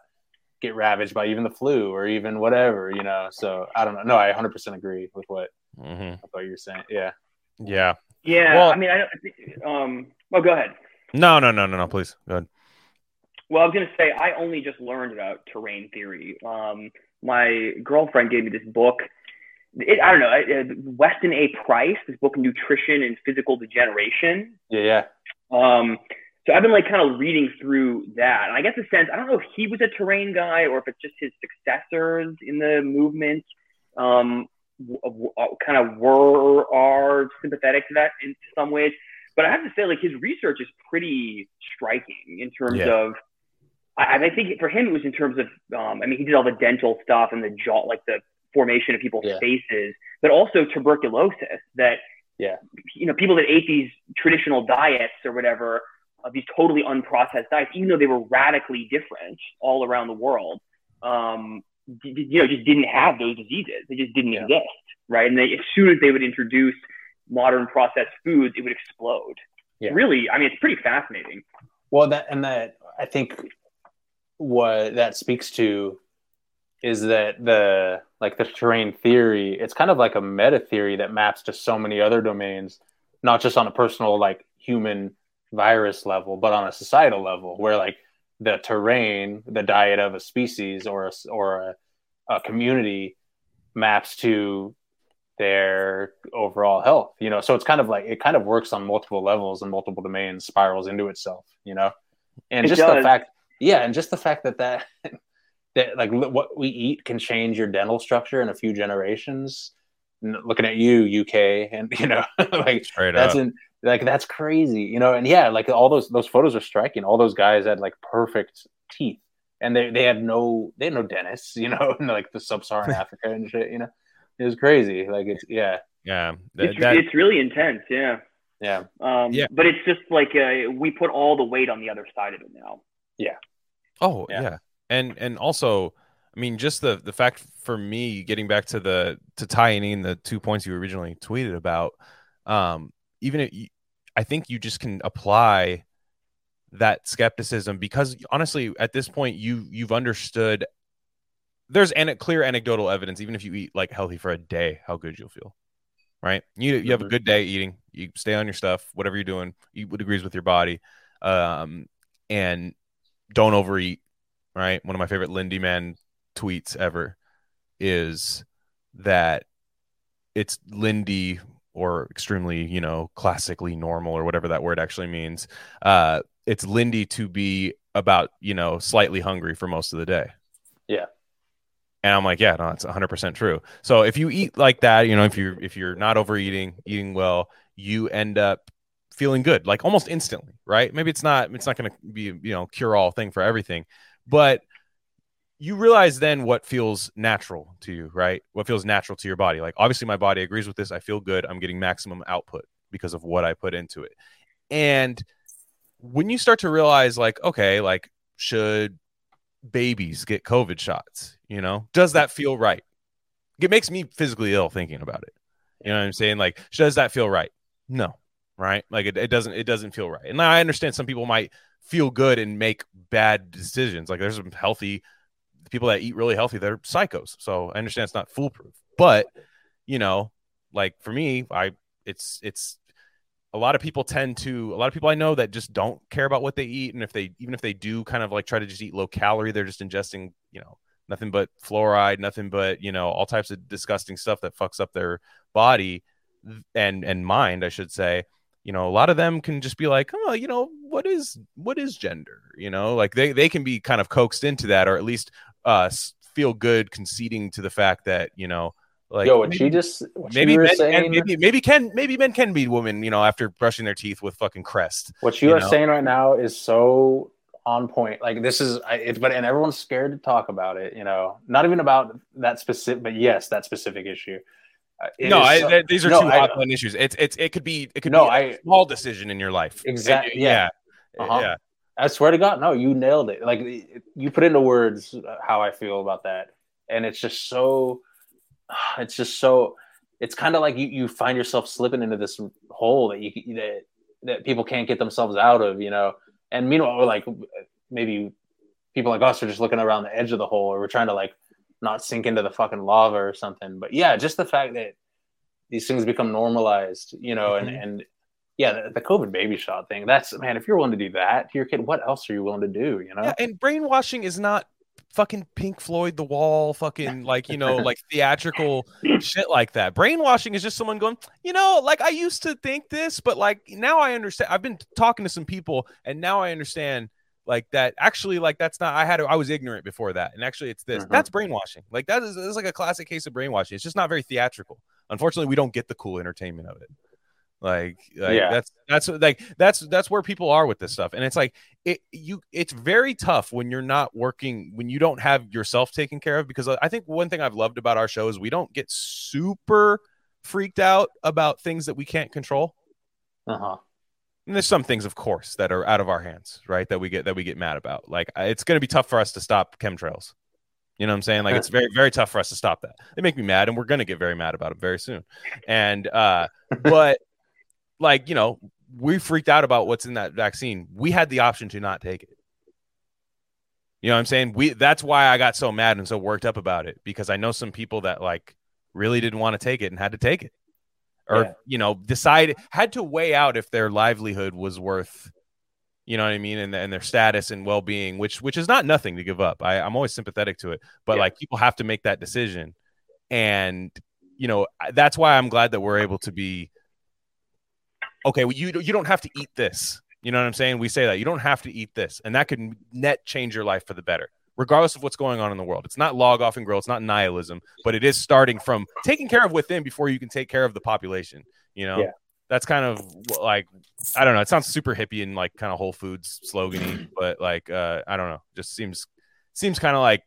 get ravaged by even the flu or even whatever, you know. So I don't know. No, I 100% agree with what hmm with what you were saying. Yeah, Yeah. Yeah, Well- I mean, I don't. Think- Um, well, go ahead. No, no, no, no, no. Please go ahead. Well, I was going to say I only just learned about terrain theory. Um, my girlfriend gave me this book. It, I don't know, uh, Weston A. Price, this book, Nutrition and Physical Degeneration. Yeah, yeah. Um, so I've been like kind of reading through that, and I get the sense I don't know if he was a terrain guy or if it's just his successors in the movement, um, w- w- uh, kind of were or are sympathetic to that in some ways. But I have to say, like his research is pretty striking in terms Yeah. of. I, I think for him it was in terms of. Um, I mean, he did all the dental stuff and the jaw, like the formation of people's Yeah. faces, but also tuberculosis. That Yeah. you know, people that ate these traditional diets or whatever, uh, these totally unprocessed diets, even though they were radically different all around the world, um, d- d- you know, just didn't have those diseases. They just didn't Yeah. exist, right? And they, as soon as they would introduce modern processed foods, it would explode. Yeah. Really, I mean, it's pretty fascinating. Well, that and that I think what that speaks to is that the like the terrain theory, it's kind of like a meta theory that maps to so many other domains, not just on a personal like human virus level, but on a societal level, where like the terrain, the diet of a species or a, or a, a community maps to their overall health you know? So it's kind of like it kind of works on multiple levels and multiple domains spirals into itself you know? And It just the fact yeah and just the fact that that <laughs> that like what we eat can change your dental structure in a few generations looking at you uk and <laughs> you know like Straight that's up. in like that's crazy you know and yeah like all those those photos are striking all those guys had like perfect teeth and they they had no they had no dentists <laughs> you know in like the sub-saharan <laughs> africa and shit you know it was crazy like it's yeah yeah. That, It's, that- it's really intense, yeah. yeah Um, Yeah. But it's just like uh, we put all the weight on the other side of it now. Yeah oh Yeah. yeah. And and also, I mean, just the the fact for me getting back to the to tying in the two points you originally tweeted about, um, even if you, I think you just can apply that skepticism because honestly, at this point, you you've understood. There's an, clear anecdotal evidence, even if you eat like healthy for a day, how good you'll feel. Right? You you have a Mhm. good day eating. You stay on your stuff, whatever you're doing. Eat what agrees with your body, um, and don't overeat right? One of my favorite Lindy Man tweets ever is that it's Lindy or extremely, you know, classically normal or whatever that word actually means. Uh, it's Lindy to be about, you know, slightly hungry for most of the day. Yeah. And I'm like, yeah, no, it's 100% true. So if you eat like that, you know, if you're if you're not overeating, eating well, you end up feeling good like almost instantly, right? Maybe it's not it's not going to be, you know, cure all thing for everything, but you realize then what feels natural to you, right? What feels natural to your body. Like obviously my body agrees with this. I feel good. I'm getting maximum output because of what I put into it. And when you start to realize like okay, like should babies get covid shots, you know? Does that feel right? It makes me physically ill thinking about it. You know what I'm saying? Like does that feel right? No. Right? Like it, it doesn't it doesn't feel right. And I understand some people might feel good and make bad decisions. Like there's some healthy people that eat really healthy, they're psychos. So I understand it's not foolproof. But, you know, like for me, I it's it's a lot of people tend to a lot of people I know that just don't care about what they eat. And if they even if they do kind of like try to just eat low calorie, they're just ingesting, you know, nothing but fluoride, nothing but, you know, all types of disgusting stuff that fucks up their body and and mind, I should say you know a lot of them can just be like oh you know what is what is gender you know like they they can be kind of coaxed into that or at least uh feel good conceding to the fact that you know like yo what maybe, she just what maybe men saying maybe maybe can maybe men can be women you know after brushing their teeth with fucking crest what you, you are know? saying right now is so on point like this is I- it's but and everyone's scared to talk about it you know not even about that specific but yes that specific issue Uh, it no I, so- these are no, two I- hot issues it's it's it could be it could No, be a I- small decision in your life Exactly. Yeah. yeah Uh-huh. yeah I swear to God, no, you nailed it. Like you put into words how I feel about that, and it's just so, it's just so, it's kind of like you, you find yourself slipping into this hole that you that that people can't get themselves out of, you know. And meanwhile, like maybe people like us are just looking around the edge of the hole, or we're trying to like not sink into the fucking lava or something. But yeah, just the fact that these things become normalized, you know, and mm-hmm. and yeah, the, COVID baby shot thing. That's man, if you're willing to do that to your kid, what else are you willing to do? You know? Yeah, and brainwashing is not fucking Pink Floyd, The Wall, fucking like you know, <laughs> like theatrical shit like that. Brainwashing is just someone going, you know, like I used to think this, but like now I understand. I've been talking to some people, and now I understand like that. Actually, like that's not. I had I was ignorant before that, and actually, it's this. Mhm. That's brainwashing. Like that is, is like a classic case of brainwashing. It's just not very theatrical. Unfortunately, we don't get the cool entertainment of it. Like, like Yeah. that's that's like that's that's where people are with this stuff, and it's like it you it's very tough when you're not working when you don't have yourself taken care of because I think one thing I've loved about our show is we don't get super freaked out about things that we can't control. Uh huh. And there's some things, of course, that are out of our hands, right? That we get that we get mad about. Like it's going to be tough for us to stop chemtrails. You know what I'm saying? Like it's <laughs> very very tough for us to stop that. They make me mad, and we're going to get very mad about it very soon. And uh, but like you know, we freaked out about what's in that vaccine. We had the option to not take it. You know what I'm saying? We that's why I got so mad and so worked up about it because I know some people that like really didn't want to take it and had to take it. Or Yeah. you know, decide had to weigh out if their livelihood was worth you know what I mean, and, and their status and well being, which which is not nothing to give up. I, I'm always sympathetic to it, but Yeah. like people have to make that decision, and you know that's why I'm glad that we're able to be okay. Well, you you don't have to eat this. You know what I'm saying? We say that you don't have to eat this, and that could net change your life for the better, regardless of what's going on in the world. It's not log off and grow. It's not nihilism, but it is starting from taking care of within before you can take care of the population. You know, Yeah. that's kind of like I don't know. It sounds super hippie and like kind of Whole Foods slogany, <clears throat> but like uh, I don't know. Just seems seems kind of like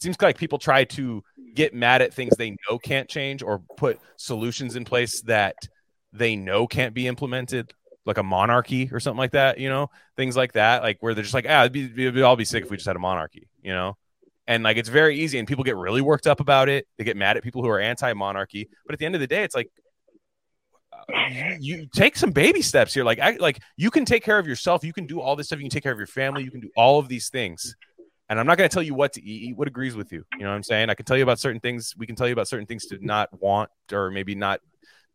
seems like people try to get mad at things they know can't change or put solutions in place that they know can't be implemented, like a monarchy or something like that. You know, things like that, like where they're just like, ah, it'd be, it'd all be sick if we just had a monarchy. You know. And like it's very easy, and people get really worked up about it. They get mad at people who are anti-monarchy, but at the end of the day, it's like you, take some baby steps here. Like, I, like you can take care of yourself. You can do all this stuff. You can take care of your family. You can do all of these things. And I'm not going to tell you what to. Eat what agrees with you. You know what I'm saying? I can tell you about certain things. We can tell you about certain things to not want or maybe not,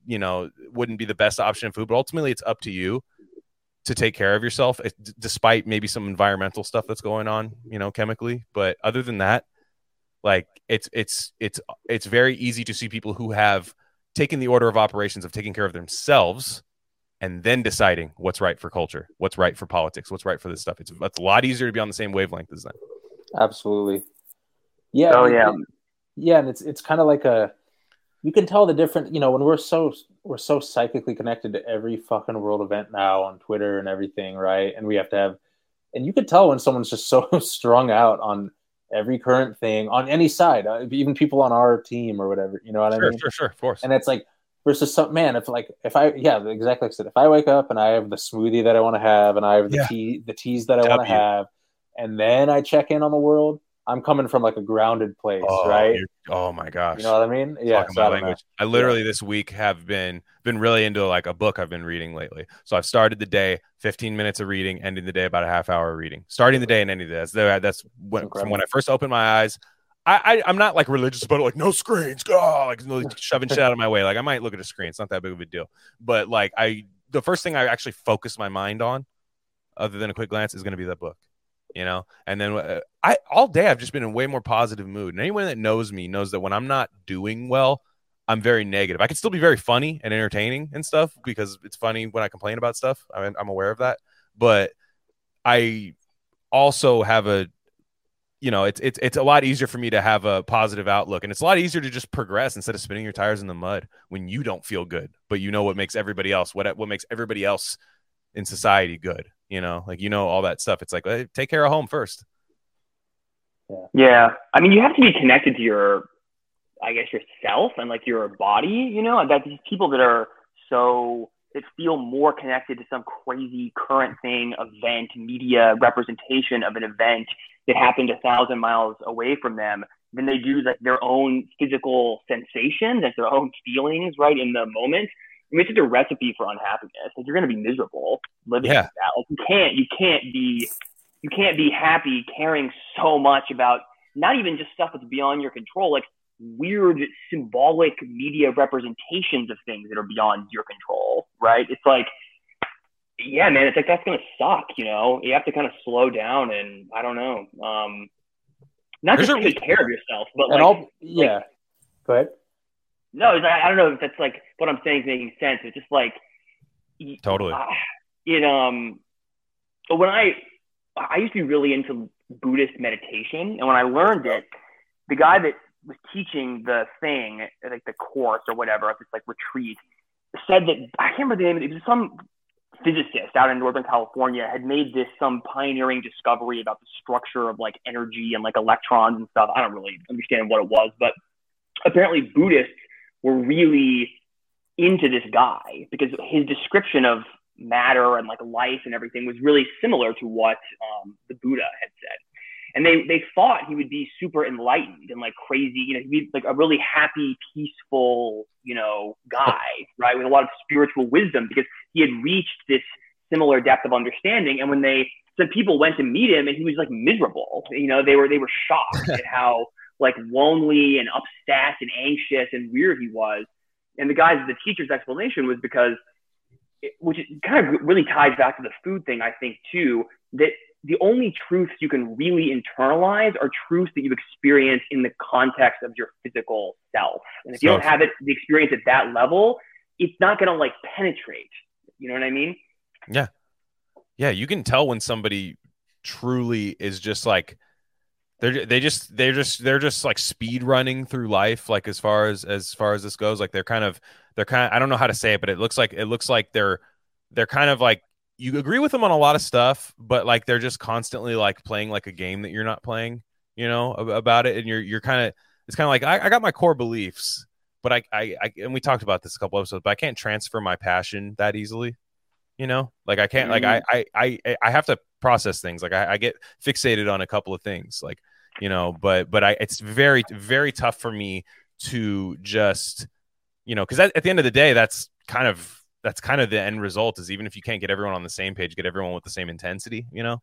you know, wouldn't be the best option of food. But ultimately, it's up to you to take care of yourself, eh, d- despite maybe some environmental stuff that's going on, you know, chemically. But other than that, like it's it's it's it's very easy to see people who have taken the order of operations of taking care of themselves and then deciding what's right for culture, what's right for politics, what's right for this stuff. It's, it's a lot easier to be on the same wavelength as them. Absolutely. Yeah. Oh, yeah. and- yeah, and it's it's kind of like a you can tell the different, you know, when we're so we're so psychically connected to every fucking world event now on Twitter and everything, right? And we have to have and you could tell when someone's just so <laughs> strung out on every current thing on any side, uh, even people on our team or whatever, you know what Sure, I mean? sure, sure, of course. and it's like versus some man if like if i yeah exactly like i said if i wake up and i have the smoothie that i want to have and i have the Yeah. tea the teas that i want to have and then i check in on the world i'm coming from like a grounded place oh, right oh my gosh. you know what i mean yeah Talking so I don't know. I literally this week have been been really into like a book I've been reading lately. So I've started the day 15 minutes of reading, ending the day about a half hour of reading. Starting the day and ending the day. That's, that's when, from when I first opened my eyes. I, I I'm not like religious about it, like no screens, go like no, shoving shit out of my way. Like I might look at a screen, it's not that big of a deal. But like I, the first thing I actually focus my mind on, other than a quick glance, is going to be that book you know? And then uh, i all day i've just been in way more positive mood. And anyone that knows me knows that when i'm not doing well i'm very negative. I can still be very funny and entertaining and stuff because it's funny when i complain about stuff. I'm, I'm aware of that. But i also have a you know it's, it's it's a lot easier for me to have a positive outlook. And it's a lot easier to just progress instead of spinning your tires in the mud when you don't feel good but you know what makes everybody else what what makes everybody else in society good you know like you know all that stuff it's like hey, take care of home first Yeah, I mean, you have to be connected to your, I guess, yourself and like your body. You know, that these people that are so that feel more connected to some crazy current thing, event, media representation of an event that happened a thousand miles away from them than they do like their own physical sensations and their own feelings right in the moment. I mean, it's just a recipe for unhappiness. Like you're going to be miserable living Yeah. like that. Like you can't, you can't be you can't be happy caring so much about not even just stuff that's beyond your control. Like weird symbolic media representations of things that are beyond your control, right? It's like, yeah, man, it's like that's gonna suck, you know. You have to kind of slow down and I don't know, um, not There's just take care of yourself, but like, all yeah. Go ahead. No, like, I don't know if that's like what I'm saying is making sense. It's just like, Totally. uh, it um, when I I used to be really into Buddhist meditation, and when I learned it, the guy that was teaching the thing, like the course or whatever, of this like retreat, said that I can't remember the name. It was some physicist out in Northern California had made this some pioneering discovery about the structure of like energy and like electrons and stuff. I don't really understand what it was, but apparently Buddhists were really into this guy because his description of matter and like life and everything was really similar to what um, the Buddha had said. And they, they thought he would be super enlightened and like crazy, you know, he'd be like a really happy, peaceful, you know, guy, <laughs> right? With a lot of spiritual wisdom because he had reached this similar depth of understanding. And when they, some people went to meet him and he was like miserable, you know, they were, they were shocked <laughs> at how like lonely and upset and anxious and weird he was. And the guy's, the teacher's explanation was because it- which kind of really ties back to the food thing, I think, too, that the only truths you can really internalize are truths that you experience in the context of your physical self. And if you don't have it, the experience at that level, it's not going to like penetrate. You know what I mean? Yeah. Yeah, you can tell when somebody truly is just like they're they just they're just they're just like speed running through life like as far as as far as this goes. Like they're kind of they're kind of I don't know how to say it but it looks like it looks like they're they're kind of like you agree with them on a lot of stuff but like they're just constantly like playing like a game that you're not playing you know about it. And you're you're kind of it's kind of like I, I got my core beliefs but I, I I and we talked about this a couple episodes but I can't transfer my passion that easily you know? Like i can't like I, mm-hmm. I i i have to process things like I, I get fixated on a couple of things like you know but but i it's very very tough for me to just you know because at, at the end of the day that's kind of that's kind of the end result is even if you can't get everyone on the same page get everyone with the same intensity you know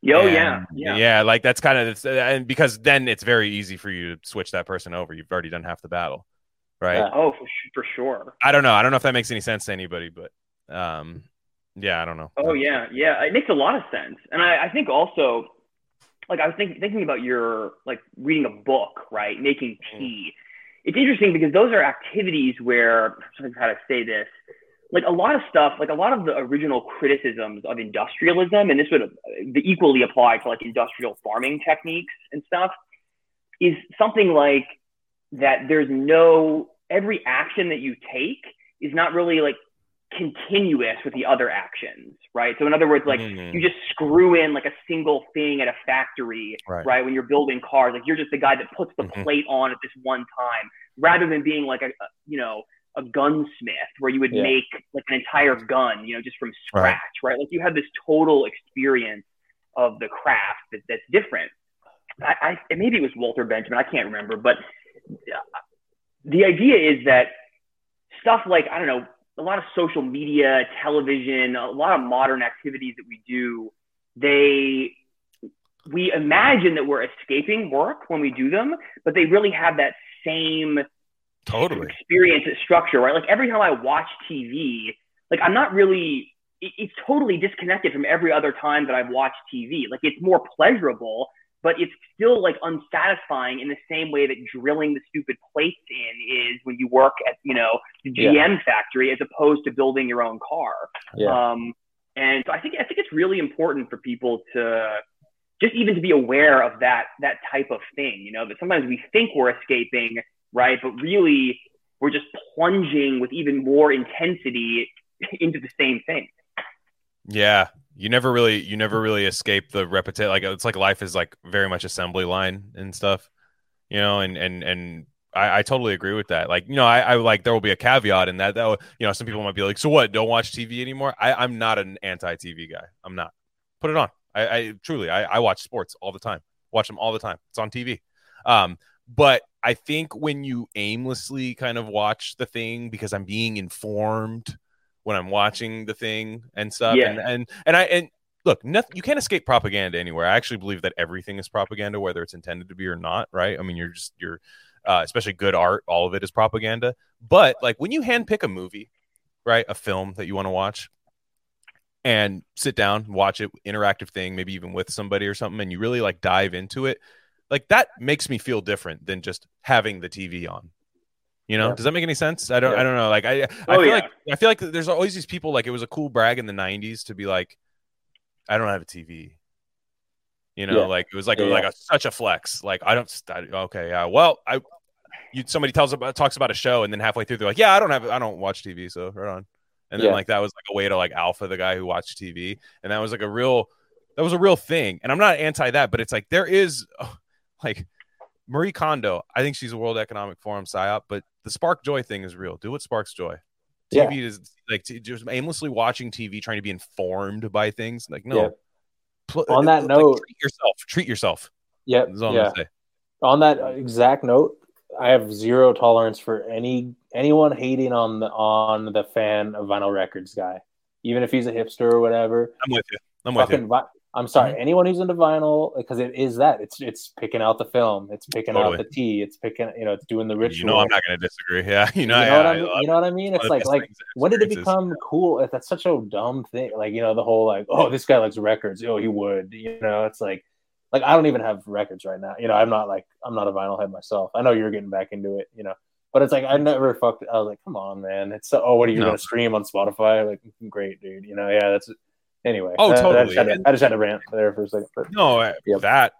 Yo, And, yeah, yeah. yeah like that's kind of it's, and because then it's very easy for you to switch that person over you've already done half the battle right Yeah. Oh, for, for sure. i don't know i don't know if that makes any sense to anybody but um yeah i don't know Oh yeah, yeah. It makes a lot of sense, and I, I think also, like I was think, thinking about your like reading a book, right? Making tea. It's interesting because those are activities where I'm trying to say this. Like a lot of stuff, like a lot of the original criticisms of industrialism, and this would uh, equally apply to like industrial farming techniques and stuff, is something like that. There's no every action that you take is not really like continuous with the other actions, right? So in other words, like Mhm. you just screw in like a single thing at a factory, Right. right? When you're building cars, like you're just the guy that puts the Mhm. plate on at this one time, rather than being like a, a you know a gunsmith where you would Yeah. make like an entire gun, you know, just from scratch, right? Like you have this total experience of the craft that, that's different. I, I maybe it was Walter Benjamin, I can't remember, but the idea is that stuff like I don't know, a lot of social media, television, a lot of modern activities that we do, they we imagine that we're escaping work when we do them, but they really have that same totally experience and structure, right? Like every time I watch TV, like I'm not really it's totally disconnected from every other time that I've watched TV. Like it's more pleasurable, but it's still like unsatisfying in the same way that drilling the stupid plates in is when you work at, you know, the Yeah. GM factory as opposed to building your own car. Yeah. Um, and so I think I think it's really important for people to just even to be aware of that that type of thing. You know, that sometimes we think we're escaping, right? But really, we're just plunging with even more intensity <laughs> into the same thing. Yeah, you never really you never really escape the repetition. Like it's like life is like very much assembly line and stuff, you know. And and and I, I totally agree with that. Like you know, I, I like there will be a caveat in that. That you know, some people might be like, so what? Don't watch TV anymore. I I'm not an anti TV guy. I'm not. Put it on. I, I truly I, I watch sports all the time. Watch them all the time. It's on TV. Um, but I think when you aimlessly kind of watch the thing because I'm being informed when I'm watching the thing and stuff, Yeah. and and and I and look, nothing you can't escape propaganda anywhere. I actually believe that everything is propaganda, whether it's intended to be or not. Right? I mean, you're just you're uh, especially good art. All of it is propaganda. But like when you handpick a movie, right, a film that you want to watch, and sit down, watch it, interactive thing, maybe even with somebody or something, and you really like dive into it, like that makes me feel different than just having the TV on. You know, Yeah. does that make any sense? I don't. Yeah. I don't know. Like I, I Oh, feel yeah. like I feel like there's always these people. Like it was a cool brag in the '90s to be like, I don't have a TV. You know, like it was like it was like a, such a flex. Like I don't. st- Okay, yeah. Well, I. You somebody tells about talks about a show and then halfway through they're like, yeah, I don't have I don't watch TV, so right on. And then like that was like a way to like alpha the guy who watched TV, and that was like a real that was a real thing. And I'm not anti that, but it's like there is <laughs> like Marie Kondo. I think she's a World Economic Forum psyop, but the spark joy thing is real. Do what sparks joy. Yeah. TV is like t- just aimlessly watching TV, trying to be informed by things. Like no. Yeah. Pl- uh, On that like, note- treat yourself. Treat yourself. Yep. That's all I'm Yeah. say. On that uh, exact note, I have zero tolerance for any anyone hating on the on the fan of vinyl records guy, even if he's a hipster or whatever. I'm with you. I'm with you. Vi- I'm sorry, Mhm. anyone who's into vinyl because it is that it's it's picking out the film, it's picking Totally. out the tea, it's picking you know it's doing the ritual. You know I'm not gonna disagree. Yeah. You <laughs> You know, know, yeah, what I mean? you know what I mean? It's like like when did it become cool? That's such a dumb thing. Like you know the whole like oh this guy likes records. Oh he would. You know it's like like I don't even have records right now. You know I'm not like I'm not a vinyl head myself. I know you're getting back into it. You know. But it's like I never fucked. I was like, come on, man. It's so, oh, what are you No. gonna stream on Spotify? Like, great, dude. You know, yeah, that's anyway. Oh, I- I, totally. just had to, I just had to rant there for a second. But No, Yep. that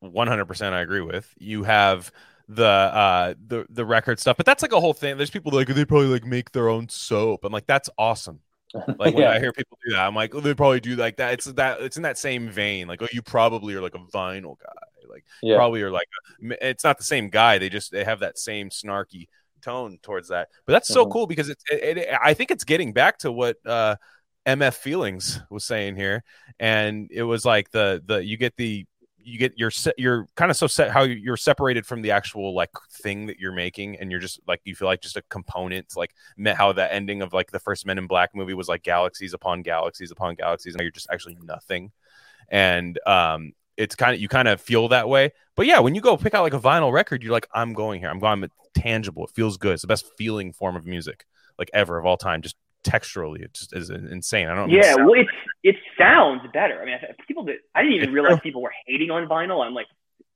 100% I agree with. You have the uh the the record stuff, but that's like a whole thing. There's people like they probably like make their own soap. I'm like that's awesome. <laughs> Like when Yeah. I hear people do that, I'm like, oh, they probably do like that. It's that it's in that same vein. Like, oh, you probably are like a vinyl guy. Like, yeah, probably are like it's not the same guy. They just they have that same snarky tone towards that. But that's so Mhm. cool because it's it, it, I think it's getting back to what uh MF Feelings was saying here, and it was like the the you get the you get your you're kind of so set how you're separated from the actual like thing that you're making and you're just like you feel like just a component like me- how the ending of like the first men in black movie was like galaxies upon galaxies upon galaxies and you're just actually nothing. And um it's kind of you kind of feel that way. But yeah when you go pick out like a vinyl record you're like i'm going here. I'm going I'm tangible. It feels good. It's the best feeling form of music like ever of all time. Just texturally it just is insane i don't Yeah, well, it's it sounds better. I mean, people that I didn't even <laughs> realize people were hating on vinyl. I'm like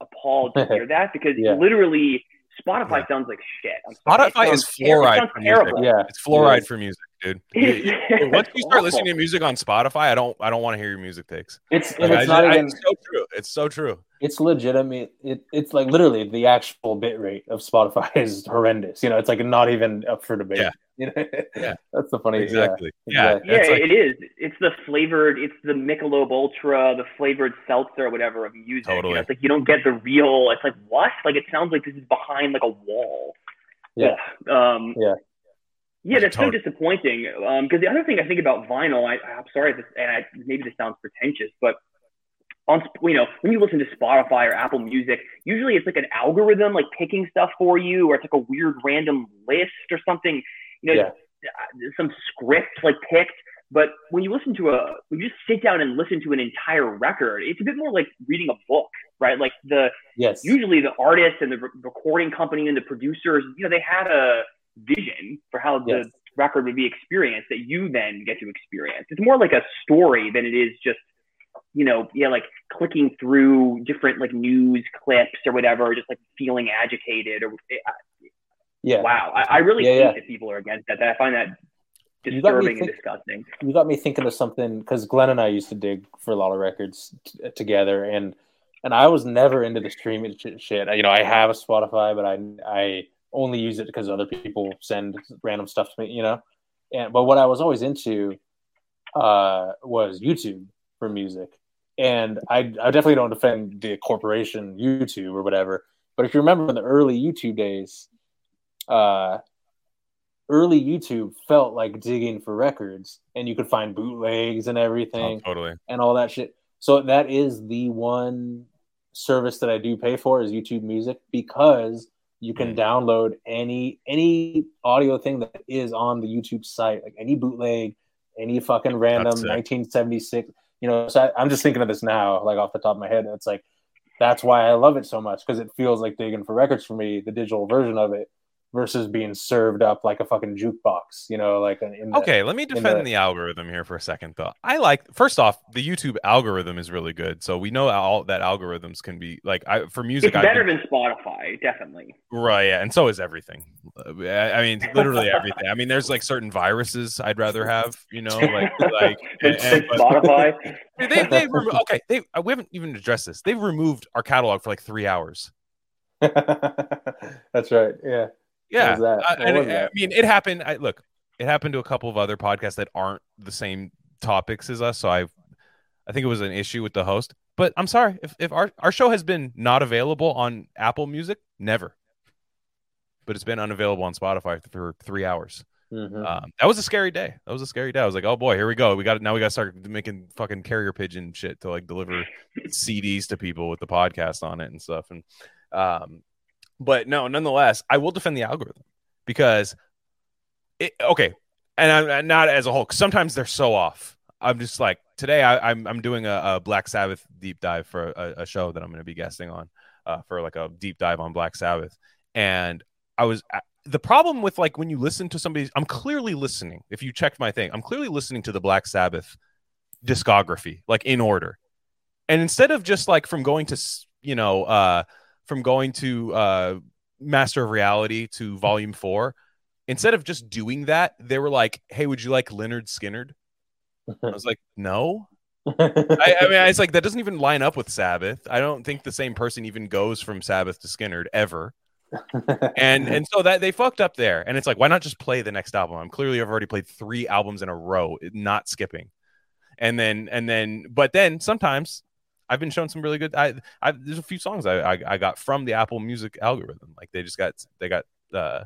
appalled to hear <laughs> that because Yeah. literally Spotify Yeah. sounds like shit. I'm Spotify sounds is fluoride sounds for music. terrible. yeah, it's fluoride It for music dude It's- <laughs> You- once you start awful. listening to music on spotify i don't i don't want to hear your music takes It's Like, and I not I- even. it's so true it's so true it's legitimate. It, it's like literally the actual bit rate of Spotify <laughs> is horrendous. You know, it's like not even up for debate. Yeah. <laughs> You know? Yeah. that's the funny. exactly yeah, yeah, exactly. Yeah, it's like- it is. It's the flavored. It's the Michelob Ultra, the flavored seltzer, or whatever of music. You know, Totally. it's like you don't get the real. It's like what? Like it sounds like this is behind like a wall. Yeah. Um, Yeah. Yeah, that's so disappointing. Um, because the other thing I think about vinyl, I, I'm sorry, if this, and I, maybe this sounds pretentious, but on you know when you listen to Spotify or Apple Music, usually it's like an algorithm like picking stuff for you, or it's like a weird random list or something. You know, Yeah. Uh, some script like picked. But when you listen to a, when you just sit down and listen to an entire record, it's a bit more like reading a book, right? Like the Yes. usually the artist and the re- recording company and the producers, you know, they had a vision for how the Yes. record would be experienced that you then get to experience. It's more like a story than it is just, you know, yeah, like clicking through different like news clips or whatever, just like feeling agitated or eh, yeah. wow. I, I really Yeah, hate yeah. that people are against that. That I find that You got me disturbing and disgusting. you got me thinking of something because Glenn and I used to dig for a lot of records t- together, and and I was never into the streaming shit. You know, I have a Spotify, but I I only use it because other people send random stuff to me. You know, and but what I was always into uh, was YouTube for music, and I I definitely don't defend the corporation YouTube or whatever. But if you remember in the early YouTube days, uh, early YouTube felt like digging for records, and you could find bootlegs and Oh, everything totally. and all that shit. So that is the one service that I do pay for is YouTube Music because you can download any any audio thing that is on the YouTube site, like any bootleg, any fucking random 1976. You know, so I, I'm just thinking of this now, like off the top of my head. It's like that's why I love it so much because it feels like digging for records for me, the digital version of it versus being served up like a fucking jukebox, you know, like in the, Okay, let me defend the- the algorithm here for a second, though. I like first off, the YouTube algorithm is really good, so we know all that algorithms can be like. I for music, It's better been- than Spotify, definitely. right, yeah, and so is everything. I I mean, literally everything. I mean, there's like certain viruses I'd rather have, you know, like <laughs> like and- and- but- Spotify. <laughs> they they remo- okay. They we haven't even addressed this. They've removed our catalog for like three hours. <laughs> That's right. Yeah. Yeah? I, and I mean, it happened. I, look, it happened to a couple of other podcasts that aren't the same topics as us. So I, I think it was an issue with the host. But I'm sorry if, if our our show has been not available on Apple Music, never. But it's been unavailable on Spotify for three hours. Mhm. Um, that was a scary day. That was a scary day. I was like, oh boy, here we go. We got it. now. We got to start making fucking carrier pigeon shit to like deliver <laughs> CDs to people with the podcast on it and stuff. And um, but no, nonetheless, I will defend the algorithm because it okay, and I'm not as a whole. sometimes they're so off. I'm just like today. I, I'm I'm doing a, a Black Sabbath deep dive for a, a show that I'm going to be guesting on uh, for like a deep dive on Black Sabbath, and I was the problem with like when you listen to somebody. I'm clearly listening. If you checked my thing, I'm clearly listening to the Black Sabbath discography like in order, and instead of just like from going to you know uh from going to uh Master of Reality to Volume Four, instead of just doing that, they were like, "Hey, would you like Lynyrd Skynyrd?" I was like, "No." I, I mean, it's like that doesn't even line up with Sabbath. I don't think the same person even goes from Sabbath to Skinnerd ever. And and so that they fucked up there. And it's like, why not just play the next album? I'm clearly I've already played three albums in a row, not skipping. And then and then, but then sometimes I've been shown some really good. I, I there's a few songs I, I I got from the Apple Music algorithm. Like they just got they got uh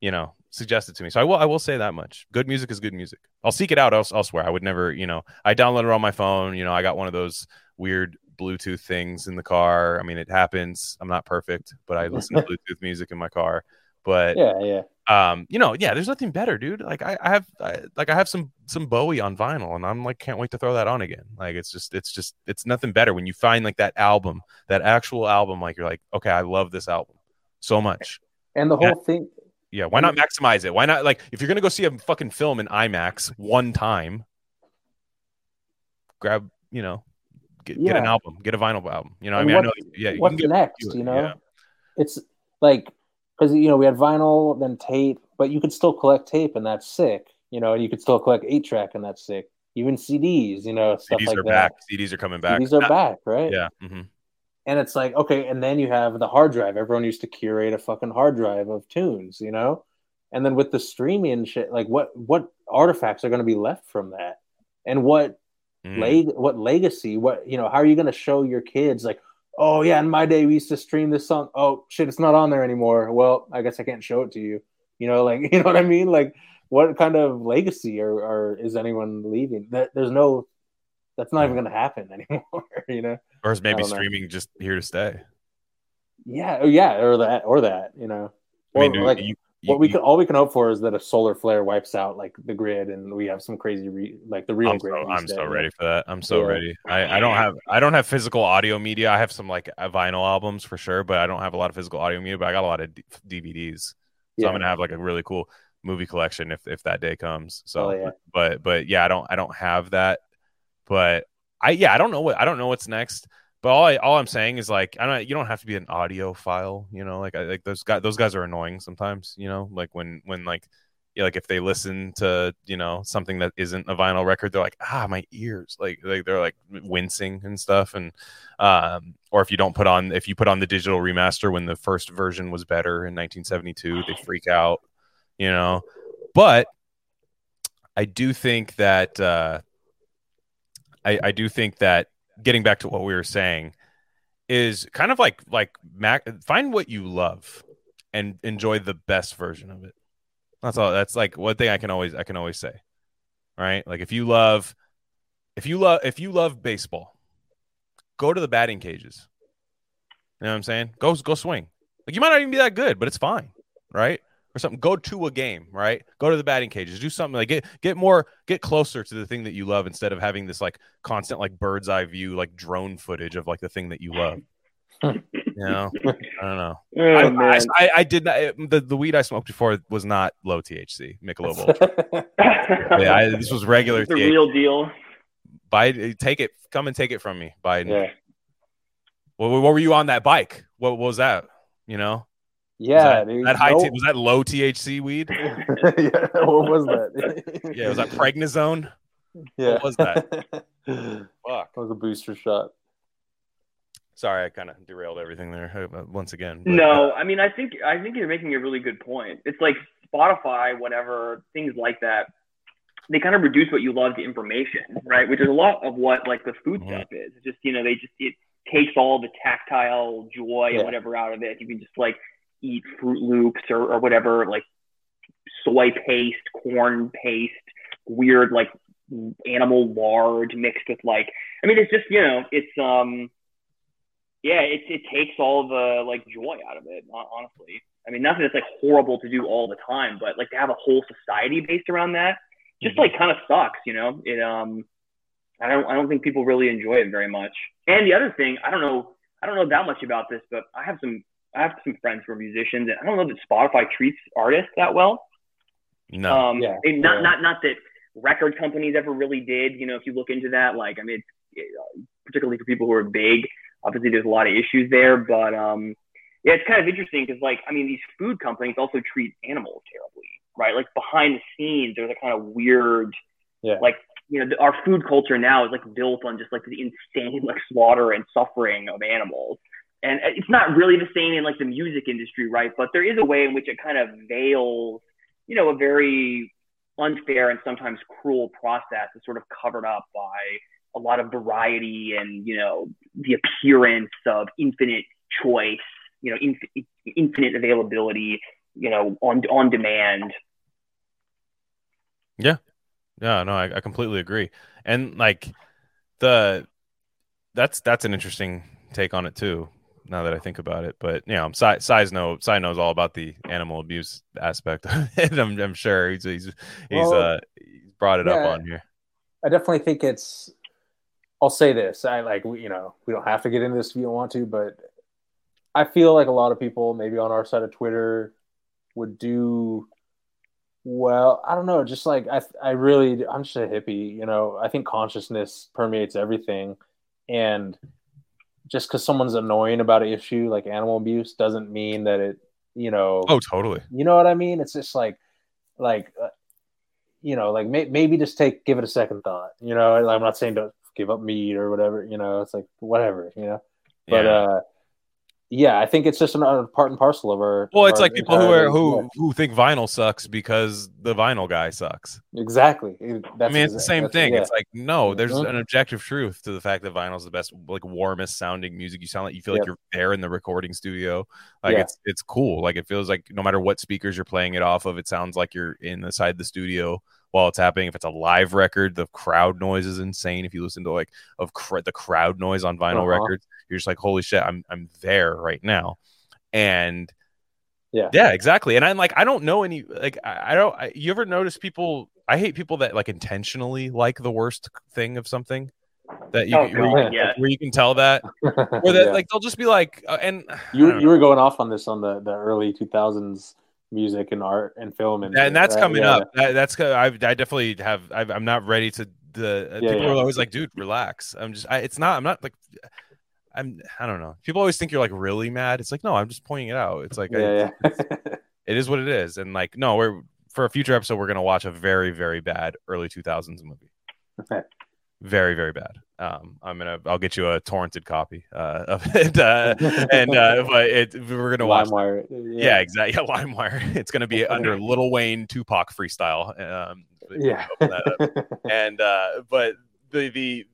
you know suggested to me. So I will I will say that much. Good music is good music. I'll seek it out else, elsewhere. I would never you know I download it on my phone. You know I got one of those weird Bluetooth things in the car. I mean it happens. I'm not perfect, but I listen to <laughs> Bluetooth music in my car. But yeah, yeah. um you know yeah there's nothing better dude like i, I have I, like i have some some bowie on vinyl and i'm like can't wait to throw that on again like it's just it's just it's nothing better when you find like that album that actual album like you're like okay i love this album so much And the whole Yeah. thing, yeah why not maximize it why not like if you're gonna go see a fucking film in imax one time grab you know get, get an album get a vinyl album you know i mean what- i know yeah what's next? it, You know, yeah. it's like because you know we had vinyl, then tape, but you could still collect tape, and that's sick. You know, and you could still collect eight track, and that's sick. Even CDs, you know, stuff cds like are that. back cds are coming back CDs are back, right? yeah hmm And it's like, okay, and then you have the hard drive. Everyone used to curate a fucking hard drive of tunes, you know? And then with the streaming and shit, like what what artifacts are going to be left from that? And what Mhm. leg what legacy? What you know, how are you going to show your kids like, "Oh yeah, in my day we used to stream this song. Oh shit, it's not on there anymore." Well, I guess I can't show it to you. You know, like, <laughs> you know what I mean? Like what kind of legacy or, or is anyone leaving? That there's no that's not even mm. going to happen <laughs> anymore, you know? or is maybe don't know. streaming just here to stay Yeah, oh, yeah, or that, or that, you know. I mean, Or, like you, what we can, all we can hope for is that a solar flare wipes out like the grid, and we have some crazy, re, like the real I'm grid. so, I'm so ready for that. I'm so Yeah. ready. I, I don't have I don't have physical audio media. I have some like uh, vinyl albums for sure, but I don't have a lot of physical audio media. But I got a lot of D- DVDs, so Yeah. I'm gonna have like a really cool movie collection if if that day comes. So, Oh, yeah. but but yeah, I don't I don't have that. But I yeah I don't know what I don't know what's next. But all I all I'm saying is like I don't you don't have to be an audiophile. You know, like I like those guys those guys are annoying sometimes. You know, like when when like yeah, like if they listen to you know something that isn't a vinyl record, they're like, ah, my ears, like, like they're like wincing and stuff, and um, or if you don't put on if you put on the digital remaster when the first version was better in 1972, they freak out, you know. But I do think that uh, I, I do think that getting back to what we were saying is kind of like like Mac, find what you love and enjoy the best version of it. That's all. That's like one thing I can always I can always say, right? Like if you love, if you love if you love baseball, go to the batting cages. You know what I'm saying? Go go swing. Like you might not even be that good, but it's fine, right? Or something. Go to a game, right? Go to the batting cages. Do something like get get more get closer to the thing that you love instead of having this like constant like bird's eye view like drone footage of like the thing that you love. You know, I don't know. <laughs> Oh, I, I. I, did not. The, the weed I smoked before was not low THC, Michelob Ultra. <laughs> yeah, I, this was regular the THC. real deal. Biden, take it. Come and take it from me, Biden. yeah. What, what were you on that bike? What, what was that? You know, Yeah, was that, dude. that high No- T- was that low THC weed? <laughs> yeah, what was that? <laughs> Yeah, was that Pregnazone? Yeah. What was that? <laughs> that Fuck. was a booster shot. Sorry, I kind of derailed everything there uh, once again. but- No, I mean, I think I think you're making a really good point. It's like Spotify, whatever things like that. They kind of reduce what you love to information, right? Which is a lot of what like the food Mhm. stuff is. It's just you know they just it takes all the tactile joy Yeah. and whatever out of it. You can just like eat Froot Loops or, or whatever, like soy paste, corn paste, weird like animal lard mixed with like. I mean, it's just you know, it's um yeah, it, it takes all the like joy out of it. Honestly, I mean, nothing that's like horrible to do all the time, but like to have a whole society based around that, just like kind of sucks. You know, it um, I don't I don't think people really enjoy it very much. And the other thing, I don't know, I don't know that much about this, but I have some I have some friends who are musicians, and I don't know that Spotify treats artists that well. no. Um, Yeah, and not yeah. not not that record companies ever really did. You know, if you look into that, like I mean, it's, uh, particularly for people who are big, obviously there's a lot of issues there. But um, yeah, it's kind of interesting because like I mean, these food companies also treat animals terribly, right? Like behind the scenes, there's a kind of weird, Yeah. like you know, our food culture now is like built on just like the insane <laughs> like slaughter and suffering of animals. And it's not really the same in like the music industry, right? But there is a way in which it kind of veils, you know, a very unfair and sometimes cruel process is sort of covered up by a lot of variety and, you know, the appearance of infinite choice, you know, inf- infinite availability, you know, on on demand. Yeah, yeah no, I, I completely agree. And like the that's that's an interesting take on it too. Now that I think about it, but you know, Sai Sai's know Sai knows all about the animal abuse aspect of <laughs> it. I'm, I'm sure he's he's he's Well, uh he's brought it yeah. up on here. I definitely think it's. I'll say this. I like you know we don't have to get into this if you don't want to, but I feel like a lot of people, maybe on our side of Twitter, would do well. I don't know. Just like I, I really, I'm just a hippie. You know, I think consciousness permeates everything, and just because someone's annoying about an issue like animal abuse doesn't mean that it, you know, Oh, totally. you know what I mean? It's just like, like, uh, you know, like may- maybe just take give it a second thought. You know, I'm not saying don't give up meat or whatever. You know, it's like whatever. You know, but yeah. uh, yeah, I think it's just another part and parcel of our. well, of it's our like people who are who yeah, who think vinyl sucks because the vinyl guy sucks. exactly. It- I mean, it's the same thing. yeah. It's like no, there's Mhm. an objective truth to the fact that vinyl is the best, like warmest sounding music. You sound like you feel like you're there in the recording studio. Like Yeah. it's it's cool. Like it feels like no matter what speakers you're playing it off of, it sounds like you're inside the studio while it's happening. If it's a live record, the crowd noise is insane. If you listen to like of cr- the crowd noise on vinyl Uh-huh. records, you're just like, holy shit, I'm I'm there right now. And Yeah. yeah, exactly. And I'm like, I don't know any like I, I don't. I, you ever notice people? I hate people that like intentionally like the worst thing of something that you Oh, where, you God, yes. where you can tell that, <laughs> or that Yeah. like they'll just be like, uh, and I you don't you were going off on this on the the early 2000s music and art and film and and that's right? coming Yeah. up. That, that's I, I definitely have. i I'm not ready to. The uh, Yeah, people yeah. are always like, dude, relax. I'm just. I, it's not. I'm not like. I'm. I don't know. People always think you're like really mad. It's like no, I'm just pointing it out. It's like I- Yeah, yeah. it is what it is. And like, no, we're for a future episode, we're gonna watch a very, very bad early 2000s movie. Okay. <laughs> Very, very bad. Um, I'm gonna, I'll get you a torrented copy uh, <laughs> of it, uh, and uh, <laughs> but it, we're gonna watch. LimeWire. Yeah, exactly. Yeah, <laughs> LimeWire. It's gonna be under Lil Wayne Tupac freestyle. Um, Yeah. and uh, but the the,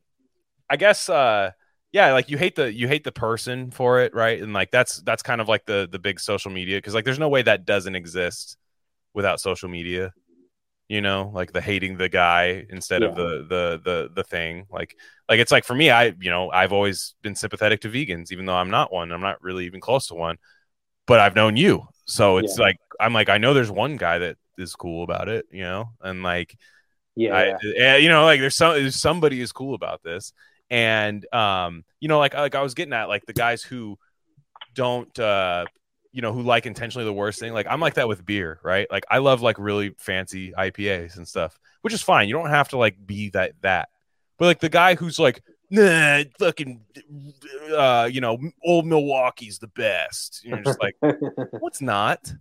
I guess uh, yeah, like you hate the you hate the person for it, right? And like that's that's kind of like the the big social media because like there's no way that doesn't exist without social media. You know, like the hating the guy instead of the the the the thing. Like like it's like for me, I you know I've always been sympathetic to vegans, even though I'm not one. I'm not really even close to one, but I've known you, so it's Yeah. like I'm like I know there's one guy that is cool about it, you know, and like yeah. I, yeah. yeah, you know, like there's some there's somebody is cool about this, and um, you know, like like I was getting at, like the guys who don't uh you know who like intentionally the worst thing like i'm like that with beer right? Like i love like really fancy ipas and stuff which is fine you don't have to like be that that. But like the guy who's like nah fucking uh you know old milwaukee's the best you're just like <laughs> what's not?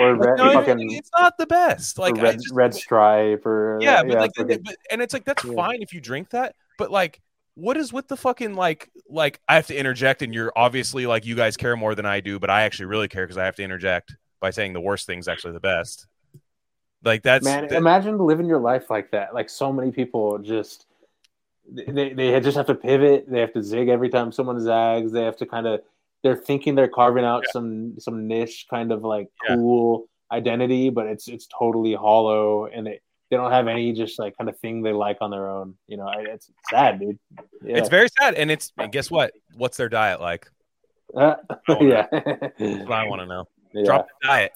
Or Like, red, no, fucking it's not the best like red, just- red stripe or yeah but like but, and it's like that's Yeah. fine if you drink that but like what is with the fucking like like i have to interject and you're obviously like you guys care more than i do but i actually really care because i have to interject by saying the worst thing's actually the best. Like that's man imagine living your life like that. Like so many people just they, they just have to pivot. They have to zig every time someone zags. They have to kind of they're thinking they're carving out some some niche kind of like Yeah. cool identity but it's it's totally hollow and they they don't have any just like kind of thing they like on their own you know it's sad dude. Yeah. It's very sad and it's and guess what? What's their diet like? Uh, yeah. That's what i want to know. Yeah. Drop the diet.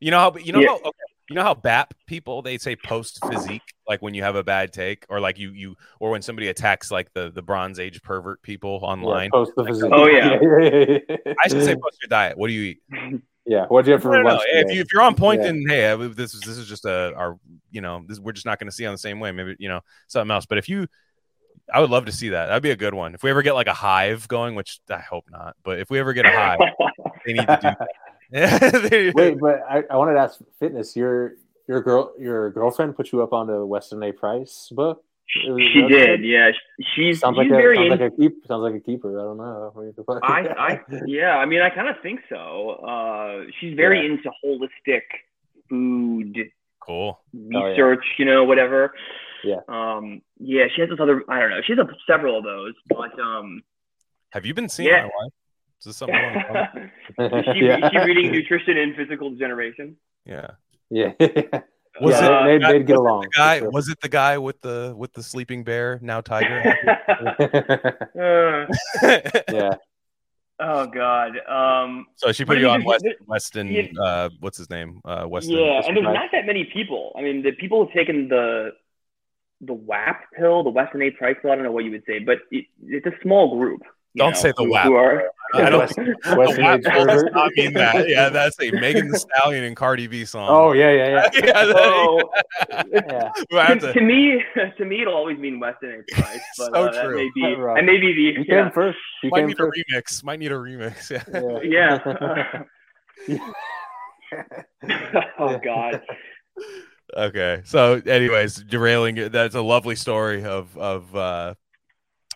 You know how you know Yeah. how okay, you know how bap people they say post physique like when you have a bad take or like you you or when somebody attacks like the the bronze age pervert people online? Yeah, post the physique. Oh, <laughs> yeah. i should say post your diet. What do you eat <laughs> yeah. What'd you have for no, no. lunch? If you if you're on point, Yeah. then hey, this is this is just a our you know this, we're just not going to see on the same way. Maybe you know something else. But if you, I would love to see that. That'd be a good one. If we ever get like a hive going, which I hope not, but if we ever get a hive, they need to do that. <laughs> <laughs> They- Wait, but I, I wanted to ask fitness. Your your girl your girlfriend put you up on the Weston A. Price book. It was- she did. good? Yeah, she's Sounds she's like a very sounds in- like a keep. Sounds like a keeper. I don't know. What the fuck? I, I, <laughs> yeah, I mean, I kind of think so. Uh, she's very Yeah. into holistic food cool. Oh, yeah. research, you know, whatever. Yeah. Um, yeah, she has this other, I don't know, she has a, several of those, but um, Have you been seeing Yeah. my wife? Is this something? you wanna tell me? <laughs> is she, Yeah. is she <laughs> reading nutrition and physical degeneration? Yeah. yeah. Was yeah, it they, guy- they, would get was it along. The guy sure. was it the guy with the with the sleeping bear now tiger? <laughs> <laughs> Yeah. oh God. Um, so she put you you on West, Weston. yeah. Uh, what's his name? Uh, Weston. yeah, and there's Right. not that many people. I mean, the people who've taken the the WAP pill, the Weston A. Price pill. I don't know what you would say, but it, it's a small group. You Don't know, say the who- WAP. Who are, I <laughs> don't. Weston- The Weston WAP does not mean that. Yeah, that's a Megan Thee Stallion and Cardi B song. Oh yeah, yeah, yeah. <laughs> yeah. So, yeah. I have to, to- to me, <laughs> to me, it'll always mean Weston A. Price, but So uh, that true. may be, that may be the You yeah, came first. You might came need first. a remix. Might need a remix. Yeah. Yeah. oh God. okay. So, anyways, derailing. That's a lovely story of of uh,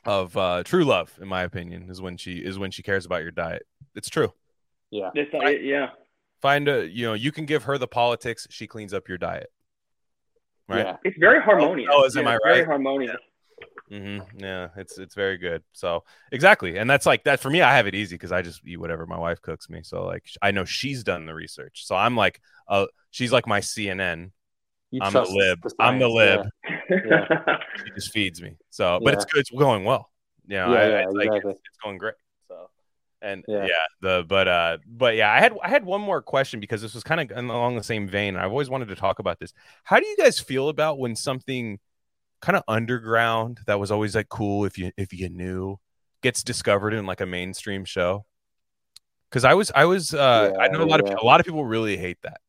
of uh, true love, in my opinion, is when she is when she cares about your diet. It's true. yeah. It's, uh, yeah. Find a you know you can give her the politics. She cleans up your diet. Right. Yeah. It's very harmonious. fellas, am Yeah, I it's Very right? harmonious. hmm Yeah, it's it's very good. So exactly, and that's like that for me. I have it easy because I just eat whatever my wife cooks me. So like I know she's done the research. So I'm like, uh, she's like my CNN. You I'm the lib. the I'm the lib. Yeah. <laughs> She <laughs> just feeds me. So, but it's good. It's going well. You know, Yeah, I, yeah, it's like exactly. it's, it's going great. So, and yeah. Yeah. the but uh, but yeah, I had I had one more question because this was kind of along the same vein. I've always wanted to talk about this. How do you guys feel about when something kind of underground that was always like cool if you if you knew gets discovered in like a mainstream show? Because I was I was uh, I know a lot yeah. of a lot of people really hate that.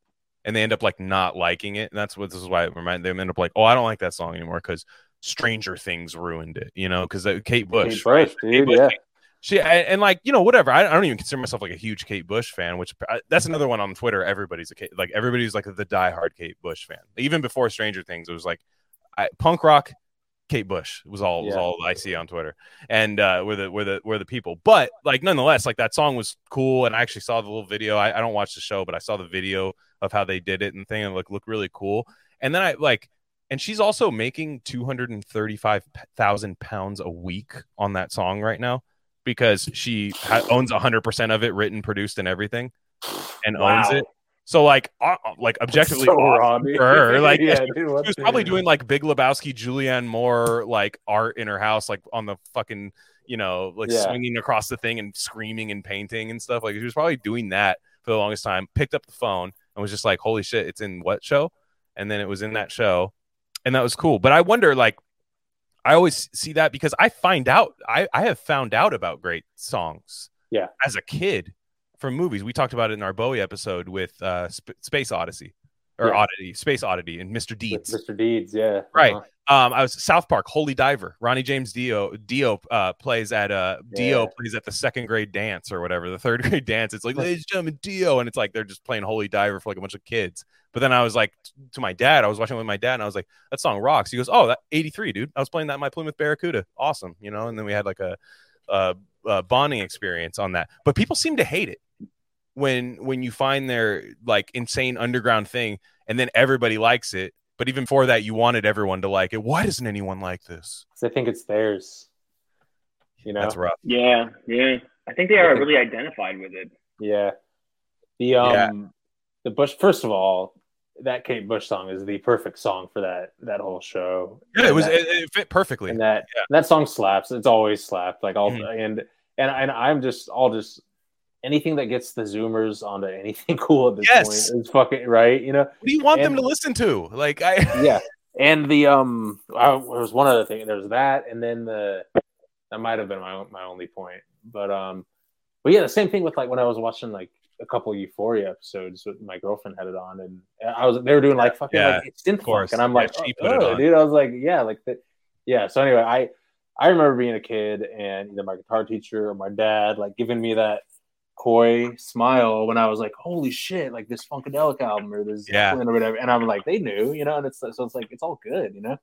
And they end up like not liking it, and that's what this is why it remind them end up like, oh, I don't like that song anymore because Stranger Things ruined it, you know, because Kate Bush, Kate Bush, dude, Bush, yeah. she and, and, like you know whatever. I, I don't even consider myself like a huge Kate Bush fan, which I, that's another one on Twitter. Everybody's a Kate, like everybody's like the diehard Kate Bush fan. Even before Stranger Things, it was like I, punk rock. Kate Bush was all was Yeah. all I see on Twitter, and uh, were the were the were the people. But like nonetheless, like that song was cool, and I actually saw the little video. I, I don't watch the show, but I saw the video of how they did it and thing, and like look really cool. And then I like, and she's also making two hundred and thirty five thousand pounds a week on that song right now because she ha- owns hundred percent of it, written, produced, and everything, and owns it. So like, uh, like objectively, So awesome for her. <laughs> Like, yeah, she, <laughs> dude, she was probably doing like Big Lebowski, Julianne Moore, like art in her house, like on the fucking, you know, like Yeah. swinging across the thing and screaming and painting and stuff. Like she was probably doing that for the longest time. Picked up the phone and was just like, "Holy shit, it's in what show?" And then it was in that show, and that was cool. But I wonder, like, I always see that because I find out, I I have found out about great songs, Yeah. as a kid from movies. We talked about it in our Bowie episode with uh, Sp- Space Odyssey or Yeah. Oddity, Space Oddity, and Mr. Deeds. Mr. Deeds, yeah. Right. Uh-huh. Um, I was South Park, Holy Diver. Ronnie James Dio Dio uh, plays at uh Dio Yeah. plays at the second grade dance or whatever, the third <laughs> grade dance. It's like, ladies and gentlemen, Dio, and it's like they're just playing Holy Diver for like a bunch of kids. But then I was like to my dad, I was watching with my dad, and I was like, that song rocks. He goes, oh, that 83, dude. I was playing that in my Plymouth Barracuda. Awesome, you know. And then we had like a, a, a bonding experience on that. But people seem to hate it when when you find their like insane underground thing, and then everybody likes it. But even for that, you wanted everyone to like it. Why doesn't anyone like this? 'Cause I think it's theirs. You know? That's rough. Yeah, yeah. I think they are really identified with it. Yeah. The um Yeah. the Bush first of all, that Kate Bush song is the perfect song for that that whole show. Yeah, it was. And It, it fit perfectly. and that Yeah. that song slaps. It's always slapped. Like all Mhm. and and and I'm just I'll just anything that gets the zoomers onto anything <laughs> cool at this Yes. point is fucking right, you know? What do you want them to listen to? Like I. <laughs> yeah. And the um, I, there was one other thing. There was that, and then the that might have been my my only point. But um, but yeah, the same thing with like when I was watching like a couple Euphoria episodes. With my girlfriend had it on, and I was they were doing like fucking Yeah, like synth funk, and I'm Yeah, like, oh, oh, dude. I was like, yeah, like that. Yeah. So anyway, I I remember being a kid and either my guitar teacher or my dad like giving me that coy smile when I was like, holy shit, like this Funkadelic album or this Yeah. Or whatever. And I'm like, they knew, you know, and it's so it's like it's all good, you know?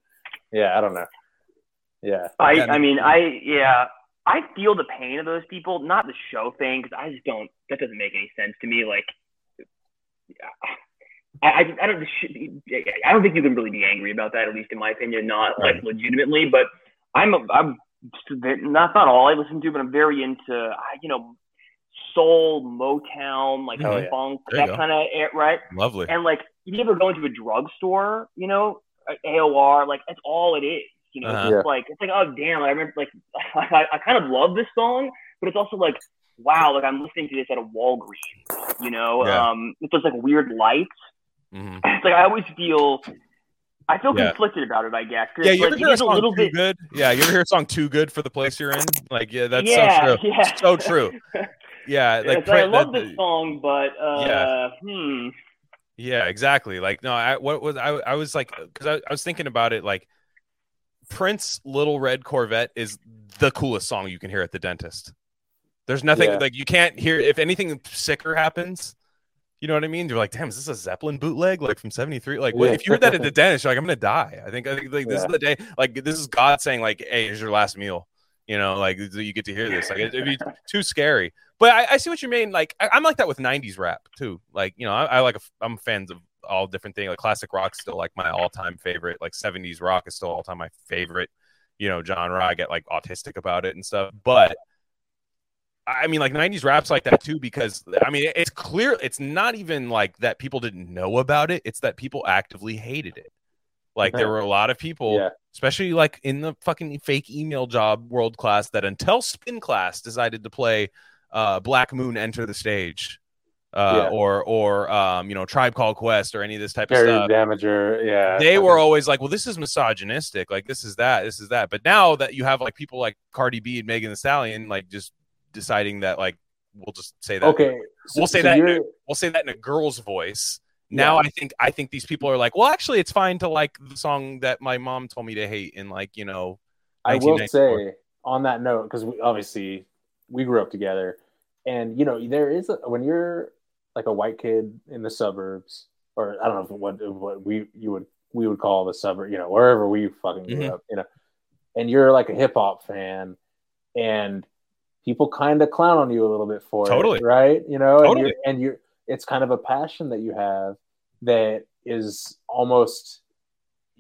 Yeah, I don't know. Yeah. I, Yeah, I mean, I, yeah, I feel the pain of those people, not the show thing, because I just don't, that doesn't make any sense to me. Like, <sighs> I, I, I don't, I don't think you can really be angry about that, at least in my opinion, not like legitimately, but I'm, a, I'm, not, not all I listen to, but I'm very into, I- you know, soul, Motown, like Oh, yeah. funk, There that kind of, right? Lovely. And like, you ever go into a drugstore, you know, AOR, like that's all it is. You know, Uh-huh. it's just like it's like, oh damn, I remember like <laughs> I, I kind of love this song, but it's also like, wow, like I'm listening to this at a Walgreens. You know, Yeah. um, with those like weird lights. Mhm. <laughs> It's like I always feel, I feel Yeah. conflicted about it. I guess. 'cause Yeah, it's you ever like, hear a is a song little too bit. good? Yeah, you ever hear a song too good for the place you're in? Like, yeah, that's yeah, so true. yeah. So true. <laughs> Yeah, Like, it's like, I love the- this song, but uh, Yeah. hmm. Yeah, exactly. Like, no, I what was I? I was like, because I, I was thinking about it. Like, Prince "Little Red Corvette" is the coolest song you can hear at the dentist. There's nothing Yeah. like you can't hear. If anything sicker happens, you know what I mean. You're like, damn, is this a Zeppelin bootleg like from '73? Like, what, Yeah. if you heard that at the <laughs> dentist, you're like, I'm gonna die. I think I think like this is the day. Like, this is God saying, like, hey, here's your last meal. You know, like you get to hear this. Like, it'd be too scary. But I, I see what you mean. Like I, I'm like that with '90s rap too. Like you know, I, I like a, I'm fans of all different things. Like classic rock's still like my all-time favorite. Like '70s rock is still all-time my favorite. You know, genre. I get like autistic about it and stuff. But I mean, like '90s rap's like that too because I mean, it's clear. It's not even like that people didn't know about it. It's that people actively hated it. Like there were a lot of people Yeah. especially like in the fucking fake email job world class that until spin class decided to play uh black moon enter the stage uh Yeah. or or um you know tribe called quest or any of this type of stuff Damager, yeah. they were always like well this is misogynistic like this is that this is that but now that you have like people like cardi b and megan thee stallion like just deciding that like we'll just say that okay. so- we'll say so that you're- we'll say that in a girl's voice. Now Yeah. I think I think these people are like, well, actually, it's fine to like the song that my mom told me to hate and like you know. I will say on that note because we, obviously we grew up together, and you know there is a, when you're like a white kid in the suburbs, or I don't know what what we you would we would call the suburb, you know, wherever we fucking grew Mhm. up, you know, and you're like a hip hop fan, and people kind of clown on you a little bit for Totally. it, right? You know, Totally. and you're, and you're it's kind of a passion that you have that is almost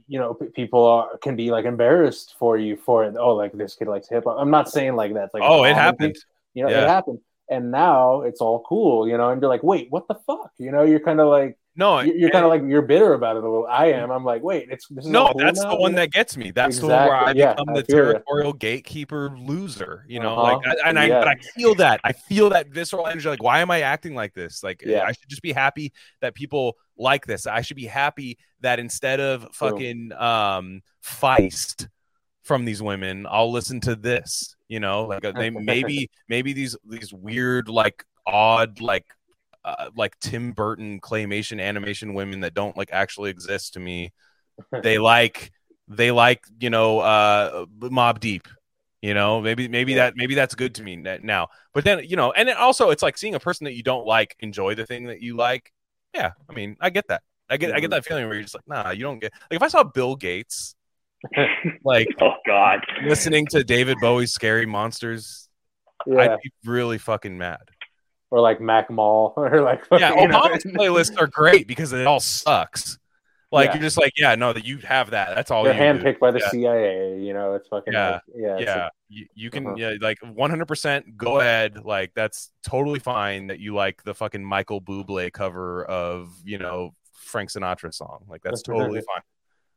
you know, p- people are can be like embarrassed for you for it. Oh, like this kid likes hip hop. I'm not saying like that's like oh, it happened. thing. You know, Yeah. it happened, and now it's all cool. You know, and you're like, wait, what the fuck? You know, you're kind of like No, you're, you're kind of like you're bitter about it a little. I am. I'm like, wait, it's this is no. That's now? the one that gets me. That's the one where I Yeah, become I the territorial gatekeeper loser. You know, Uh-huh. like, I- and I, Yeah. but I feel that. I feel that visceral energy. Like, why am I acting like this? Like, Yeah. I should just be happy that people like this. I should be happy that instead of fucking um feist from these women, I'll listen to this. You know, like uh, they <laughs> maybe maybe these these weird like odd like uh, like Tim Burton claymation animation women that don't like actually exist to me. <laughs> they like they like you know uh Mobb Deep. You know, maybe maybe Yeah. that maybe that's good to me now. But then you know, and also it's like seeing a person that you don't like enjoy the thing that you like. Yeah, I mean, I get that. I get I get that feeling where you're just like, nah, you don't get like if I saw Bill Gates <laughs> like oh God. listening to David Bowie's Scary Monsters, Yeah. I'd be really fucking mad. Or like Mac Mall, <laughs> or like Yeah, Obama's playlists are great because it all sucks. Like Yeah. you're just like, yeah, no, that you have that. That's all they're you do. handpicked by the Yeah. CIA. You know, it's fucking Yeah. like, yeah, Yeah, you, you can Uh-huh. yeah, like 100% go ahead. Like that's totally fine that you like the fucking Michael Bublé cover of, you know, Frank Sinatra song. Like that's totally fine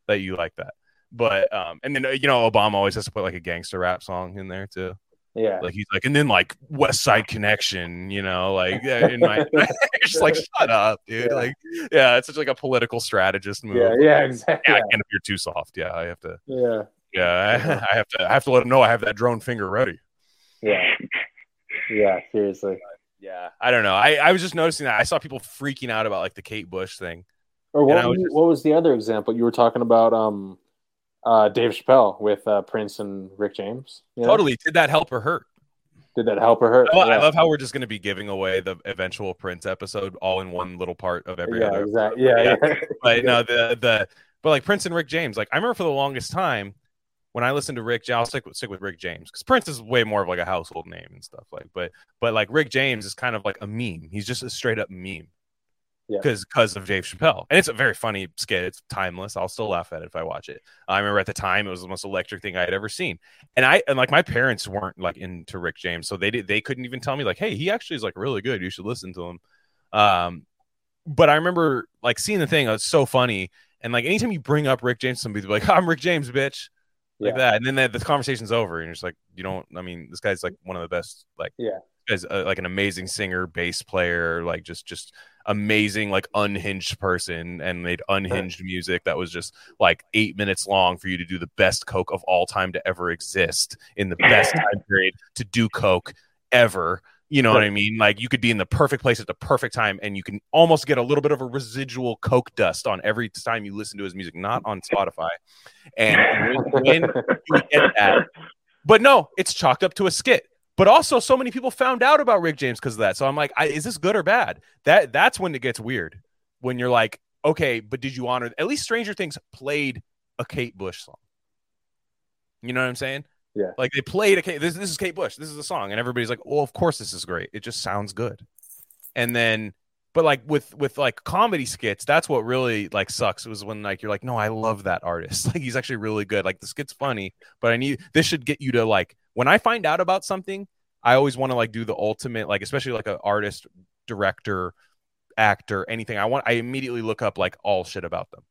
that you like that. But um and then uh, you know Obama always has to put like a gangster rap song in there too. Yeah. Like he's like, and then like West Side Connection, you know, like yeah, in my <laughs> <laughs> it's just like shut up, dude. Yeah. Like, yeah, it's such like a political strategist move. yeah, yeah, exactly. Yeah, I can't if you're too soft. Yeah, I have to. yeah, Yeah, I, <laughs> I have to. I have to let him know I have that drone finger ready. yeah, yeah. Seriously. Yeah, I don't know. I I was just noticing that I saw people freaking out about like the Kate Bush thing. Or what? Was was- just- what was the other example you were talking about? Um, uh, Dave Chappelle with uh, Prince and Rick James. you know? Totally. Did that help or hurt? Did that help or hurt? I, lo- I love how we're just going to be giving away the eventual Prince episode all in one little part of every yeah, other. exactly. Yeah, Yeah. yeah. <laughs> But no, <laughs> the the but like Prince and Rick James. Like I remember for the longest time when I listened to Rick, I'll stick with, stick with Rick James because Prince is way more of like a household name and stuff. Like, but but like Rick James is kind of like a meme. He's just a straight up meme. Yeah. Because because of Dave Chappelle, and it's a very funny skit. It's timeless. I'll still laugh at it if I watch it. I remember at the time it was the most electric thing I had ever seen, and I and like my parents weren't like into Rick James, so they did they couldn't even tell me like, hey, he actually is like really good. You should listen to him. Um, but I remember like seeing the thing. It's so funny, and like anytime you bring up Rick James, somebody's like, I'm Rick James, bitch, like Yeah. that, and then the, the conversation's over, and you're just like, you don't. I mean, this guy's like one of the best. Like, Yeah. guy's uh, like an amazing singer, bass player, like just just amazing, like unhinged person, and made unhinged music that was just like eight minutes long for you to do the best coke of all time to ever exist in the best <laughs> time period to do coke ever. You know what I mean? Like you could be in the perfect place at the perfect time, and you can almost get a little bit of a residual coke dust on every time you listen to his music, not on Spotify. And when, when you get that, <laughs> but no, it's chalked up to a skit. But also, so many people found out about Rick James because of that. So I'm like, I, is this good or bad? That that's when it gets weird. When you're like, okay, but did you honor? At least Stranger Things played a Kate Bush song. You know what I'm saying? Yeah. Like they played a Kate. This this is Kate Bush. This is the song, and everybody's like, oh, of course this is great. It just sounds good. And then, but like with with like comedy skits, that's what really like sucks. Was when like you're like, no, I love that artist. <laughs> Like he's actually really good. Like the skit's funny, but I need this should get you to like when I find out about something, I always want to like do the ultimate, like especially like an artist, director, actor, anything. I want I immediately look up like all shit about them.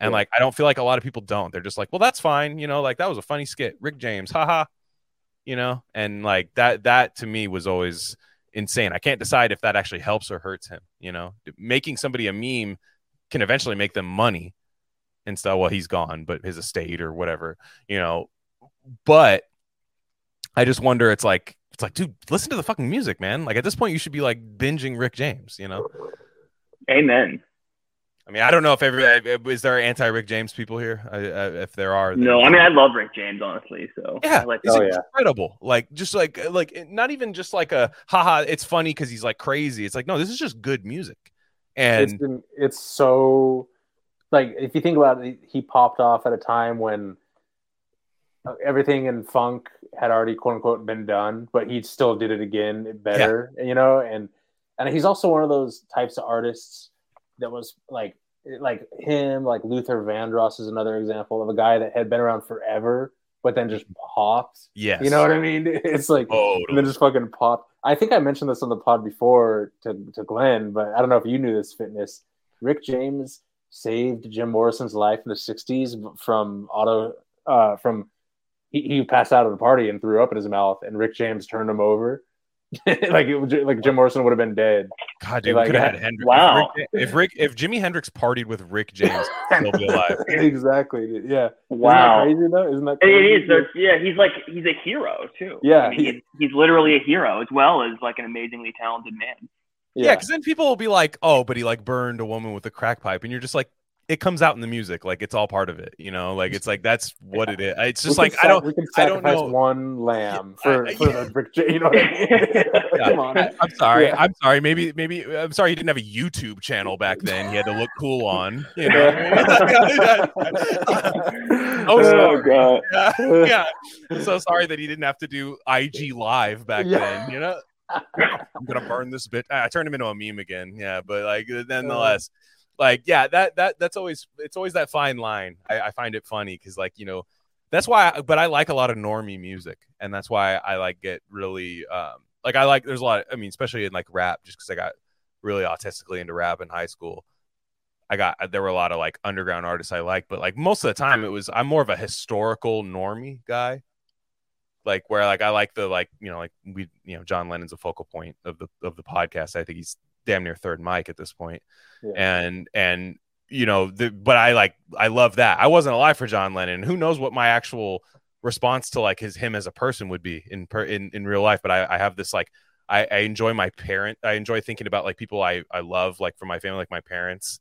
And Yeah. like I don't feel like a lot of people don't. They're just like, well, that's fine, you know, like that was a funny skit. Rick James, haha. You know, and like that that to me was always insane. I can't decide if that actually helps or hurts him, you know. Making somebody a meme can eventually make them money and stuff. Well, he's gone, but his estate or whatever, you know. But I just wonder. It's like it's like, dude, listen to the fucking music, man. Like at this point, you should be like binging Rick James. You know. Amen. I mean, I don't know if every uh, is there anti Rick James people here. I, I, if there are, No, I mean I love Rick James honestly. So Yeah, like he's Oh, yeah. incredible. Like just like uh, like uh, not even just like a haha. It's funny because he's like crazy. It's like no, this is just good music. And it's And been it's so like if you think about it, he popped off at a time when everything in funk had already quote unquote been done, but he still did it again better, you know. And and he's also one of those types of artists that was like like him, like Luther Vandross is another example of a guy that had been around forever, but then just popped. yes, You know what I mean? <laughs> It's like Oh, and then just fucking pop. I think I mentioned this on the pod before to, to Glenn, but I don't know if you knew this fitness. Rick James saved Jim Morrison's life in the '60s from auto uh, from he, he passed out at a party and threw up in his mouth, and Rick James turned him over <laughs> like it, like Jim Morrison would have been dead. God, dude, Like, could have had <laughs> Hendrix. Wow. If Rick, if Rick, if Jimi Hendrix partied with Rick James, he'll be alive. <laughs> exactly. Yeah. Wow. Isn't that crazy though? Isn't that It crazy? is. There's, yeah, he's like he's a hero too. Yeah, I mean, he- he's, he's literally a hero as well as like an amazingly talented man. Yeah, because then people will be like, "Oh, but he like burned a woman with a crack pipe," and you're just like, it comes out in the music, like it's all part of it, you know. Like it's like that's what it is. It's just We like could I don't. We can I don't sacrifice know. one lamb for I- for the Rick. J- You know what I mean? <laughs> Yeah. Come on. <laughs> I, am sorry. Yeah. I'm sorry. Maybe, maybe. I'm sorry. He didn't have a YouTube channel back then. He had to look cool on. You know. oh, <laughs> oh sorry. god. yeah, yeah. So sorry that he didn't have to do IG live back Yeah. then. You know, I'm gonna burn this bit. I turned him into a meme again. Yeah, but like, nonetheless, like, yeah, that that that's always it's always that fine line. I, I find it funny because like you know. That's why, I, but I like a lot of normie music, and that's why I like get really, um, like I like. There's a lot. I mean, especially in like rap, just because I got really autistically into rap in high school. I got there were a lot of like underground artists I like, but like most of the time it was I'm more of a historical normie guy. Like where like I like the like you know like we you know John Lennon's a focal point of the of the podcast. I think he's damn near third mic at this point. Yeah. And and you know the but I like I love that. I wasn't alive for John Lennon. Who knows what my actual response to like his him as a person would be in per, in in real life, but I I have this like I, I enjoy my parent. I enjoy thinking about like people I, I love, like from my family, like my parents,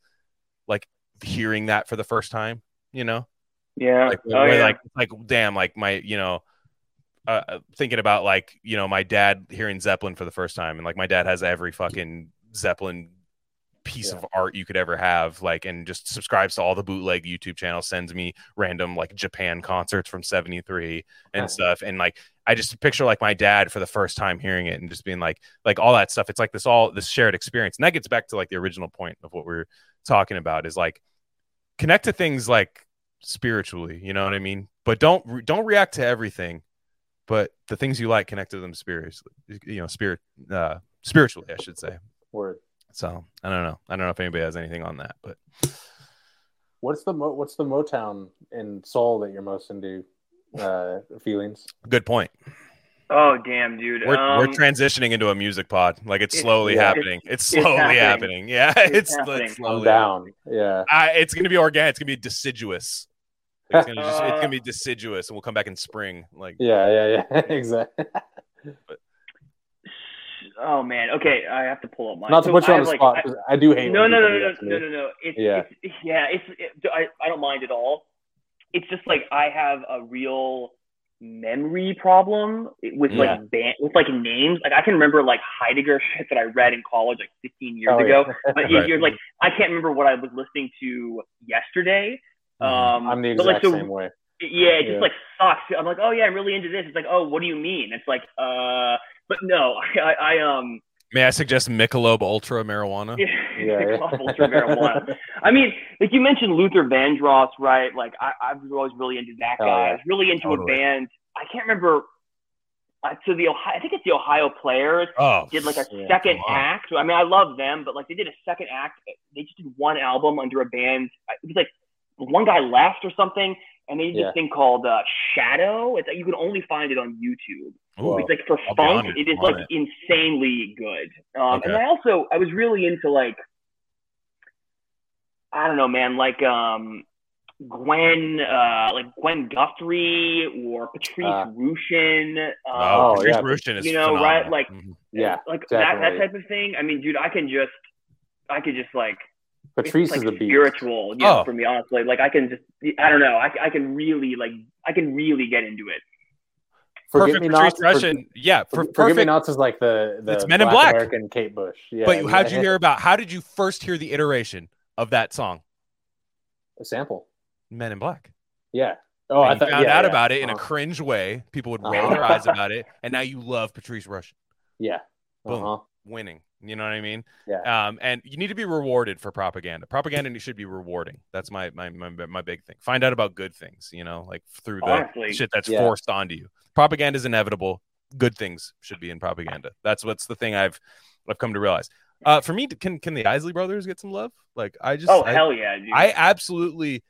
like hearing that for the first time, you know, Yeah. like, oh, yeah. like, like, damn, like my, you know, uh, uh, thinking about like, you know, my dad hearing Zeppelin for the first time. And like my dad has every fucking Zeppelin piece Yeah. of art you could ever have, like, and just subscribes to all the bootleg YouTube channels, sends me random like Japan concerts from 73 and stuff. And like, I just picture like my dad for the first time hearing it and just being like, like all that stuff. It's like this all this shared experience. And that gets back to like the original point of what we're talking about is like connect to things like spiritually, you know what I mean? But don't re- don't react to everything, but the things you like connect to them spiritually, you know, spirit uh spiritually, I should say. Word. So, I don't know. I don't know if anybody has anything on that, but What's the mo- what's the Motown and soul that you're most into? Uh, feelings. good point. oh damn, dude. We're, um, we're transitioning into a music pod. Like it's it's- slowly yeah. happening. It's slowly happening. happening. Yeah, <laughs> It's it's, like happening. I'm slowly down. Yeah. I, it's gonna be organic. It's gonna be deciduous. It's gonna, just, it's gonna <laughs> be deciduous, and we'll come back in spring. Like, Yeah. Yeah. Yeah. <laughs> exactly. Oh man. Okay, I have to pull up my. Not to So put you on the like, spot. I- I, do hate. no, no, no, no, do that to no, no, no. It's, Yeah. it's yeah, it's it, I, I don't mind at all. It's just like I have a real memory problem with Yeah. like band with like names. Like I can remember like Heidegger <laughs> shit that I read in college like 15 years Oh, ago. yeah. <laughs> But Right. you're like I can't remember what I was listening to yesterday. Um, Mm-hmm. I'm the but, like, exact so- same way. yeah, it just Yeah. like sucks. I'm like, oh yeah, I'm really into this. It's like, oh, what do you mean? It's like, uh, but no, <laughs> I, I, I um, may I suggest Michelob Ultra marijuana? Yeah. yeah. <laughs> ultra marijuana. I mean, like you mentioned Luther Vandross, right? Like I, I was always really into that Oh, guy. yeah. I was really into Totally. a band. I can't remember. Uh, to the Ohio, I think it's the Ohio Players Oh, did like a Yeah, second act. I mean, I love them, but like they did a second act. They just did one album under a band. It was like one guy left or something, and they did Yeah. this thing called uh, Shadow. It's you can only find it on YouTube. Ooh, It's like for I'll funk, it is I'm on like insanely good. Um, Okay. And I also I was really into like I don't know, man, like um Gwen, uh, like Gwen Guthrie or Patrice Uh, Rushen. Um, oh, Oh, Patrice yeah. Rushen is you know, phenomenal. right, like- Mhm. Yeah. like that that type of thing. I mean, dude, I can just I could just like Patrice it's is like a beast. spiritual, you know, Oh. for me honestly. Like I can just I don't know, I, I can really like I can really get into it. Forget Perfect me Patrice nots. Rushen. yeah, for For, forget me perfect. nots is like the the It's Men in Black Black. American Kate Bush. Yeah. but how'd you hear about? How did you first hear the iteration of that song, a sample? Men in Black? Yeah. Oh, And I you thought found yeah, out yeah. about it in a Uh-huh. cringe way. People would roll Uh-huh. their eyes about it, and now you love Patrice Rushen Yeah. Boom. Uh-huh. winning. You know what I mean? Yeah. Um, and you need to be rewarded for propaganda. Propaganda should be rewarding. That's my my my, my big thing. Find out about good things. You know, like through the Honestly. shit that's Yeah. forced onto you. Propaganda is inevitable. Good things should be in propaganda. That's what's the thing I've I've come to realize. Uh, for me, can can the Isley brothers get some love? Like I just Oh I, hell yeah, dude. I absolutely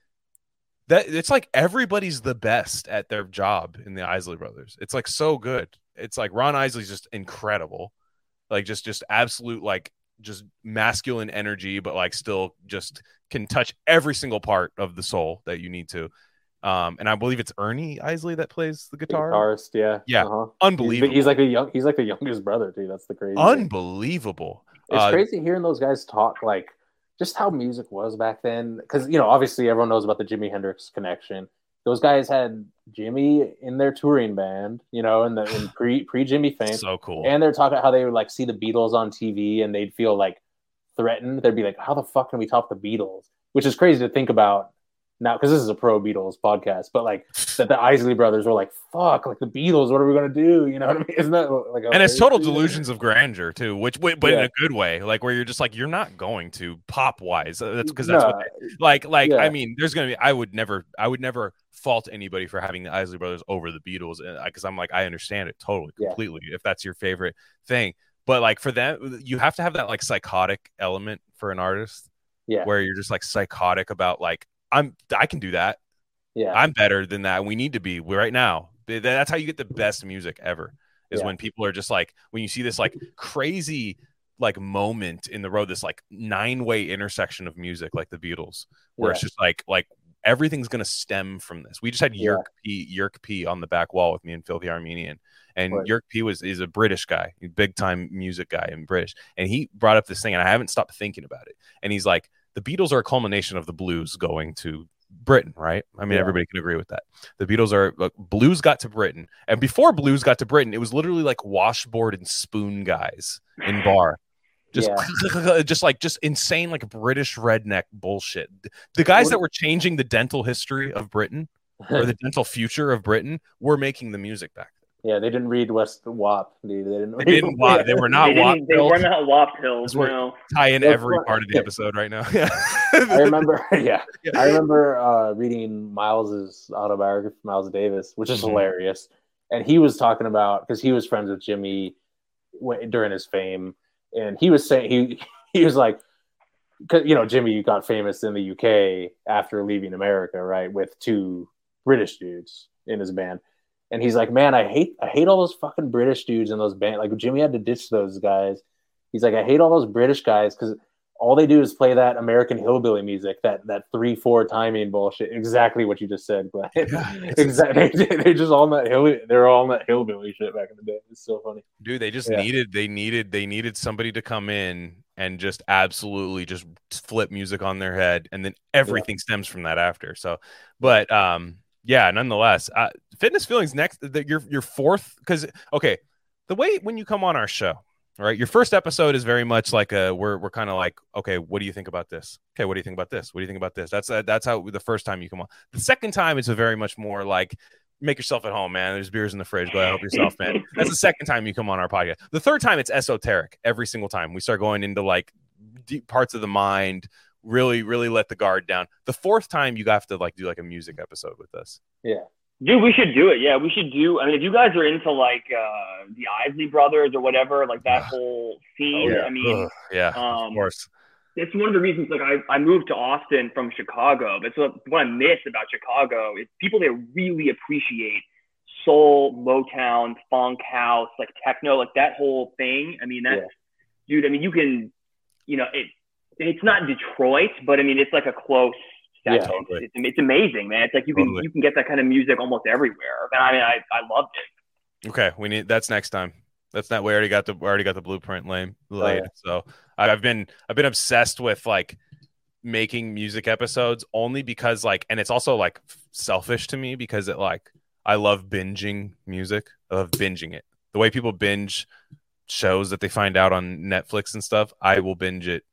that it's like everybody's the best at their job in the Isley brothers. It's like so good. it's like Ron Isley's just incredible, like just just absolute like just masculine energy, but like still just can touch every single part of the soul that you need to. Um, and I believe it's Ernie Isley that plays the The guitar. guitarist, yeah, Yeah. uh-huh. Unbelievable, he's like a young, he's like the youngest brother too. That's the crazy. unbelievable. It's Uh, crazy hearing those guys talk like just how music was back then. Because you know, obviously, everyone knows about the Jimi Hendrix connection. Those guys had Jimi in their touring band, you know, in the in <sighs> pre pre Jimi fame, so cool. and they're talking about how they would like see the Beatles on TV and they'd feel like threatened. They'd be like, "How the fuck can we top the Beatles?" Which is crazy to think about now because this is a pro Beatles podcast, but like that the Isley brothers were like, "Fuck, like the Beatles, what are we gonna do?" You know what I mean? <laughs> Isn't that like? a and it's total delusions of grandeur too, which but in a good way, like where you're just like you're not going to pop wise. Uh, that's because that's No, what they- like like I mean, there's gonna be. I would never I would never fault anybody for having the Isley brothers over the Beatles uh, because I'm like I understand it totally Yeah. completely if that's your favorite thing. But like for them, you have to have that like psychotic element for an artist yeah, where you're just like psychotic about like I'm I can do that. yeah, I'm better than that. We need to be right now. That's how you get the best music ever. Is Yeah. when people are just like when you see this like crazy like moment in the road, this like nine way intersection of music, like the Beatles, where it's just like like everything's gonna stem from this. We just had Yeah. Yerk P Yerk P on the back wall with me and Filthy Armenian. And Right. Yerk P was is a British guy, big time music guy and British. And he brought up this thing, and I haven't stopped thinking about it. And he's like, the Beatles are a culmination of the blues going to Britain, right? I mean, Yeah. everybody can agree with that. The Beatles are look, blues got to Britain, and before blues got to Britain, it was literally like washboard and spoon guys in <laughs> bar. Just, <laughs> just like just insane, like British redneck bullshit. The guys that were changing the dental history of Britain or the <laughs> dental future of Britain were making the music back. Yeah, they didn't read West WAP. Dude. They didn't. They didn't. wa- They were not. <laughs> they, didn't, they were not Wop Hills. No. tie in That's every what- part of the <laughs> episode right now. Yeah. <laughs> I remember, yeah, Yeah. I remember uh, reading Miles's autobiography, Miles Davis, which is Mhm. hilarious. And he was talking about because he was friends with Jimi when, during his fame, and he was saying he he was like, because you know Jimi got famous in the UK after leaving America, right, with two British dudes in his band. And he's like, man, I hate I hate all those fucking British dudes in those band. Like Jimi had to ditch those guys. He's like, I hate all those British guys because all they do is play that American hillbilly music, that that three four timing bullshit. Exactly what you just said, Glenn. <laughs> Yeah, <laughs> exactly. They just all that hill. They're all that hillbilly shit back in the day. It's so funny. dude they just Yeah. needed they needed they needed somebody to come in and just absolutely just flip music on their head and then everything stems from that after so but um yeah nonetheless uh, fitness feelings next your your fourth because okay the way when you come on our show right your first episode is very much like a we're, we're kind of like okay what do you think about this okay what do you think about this what do you think about this that's uh, that's how the first time you come on the second time it's a very much more like make yourself at home, man. There's beers in the fridge. Go ahead, help yourself, man. <laughs> That's the second time you come on our podcast. The third time, it's esoteric every single time. We start going into like deep parts of the mind, really, really let the guard down. The fourth time, you have to like do like a music episode with us. Yeah. Dude, we should do it. Yeah, we should do. I mean, if you guys are into like uh, the Isley brothers or whatever, like that whole scene. yeah. I mean, Ugh, yeah, of um, course. it's one of the reasons like I, I moved to Austin from Chicago. But so what I miss about Chicago is people there really appreciate soul, Motown, funk, house, like techno, like that whole thing. I mean, that's dude. I mean, you can, you know, it it's not Detroit, but I mean, it's like a close Yeah, totally. it's, it's amazing, man. It's like you can Totally. you can get that kind of music almost everywhere. And I mean, I I loved it. Okay, we need that's next time. That's not we already got the we already got the blueprint laid. Oh, laid. yeah. So I've been I've been obsessed with like making music episodes only because like and it's also like selfish to me because it like I love binging music. I love binging it. The way people binge shows that they find out on Netflix and stuff, I will binge it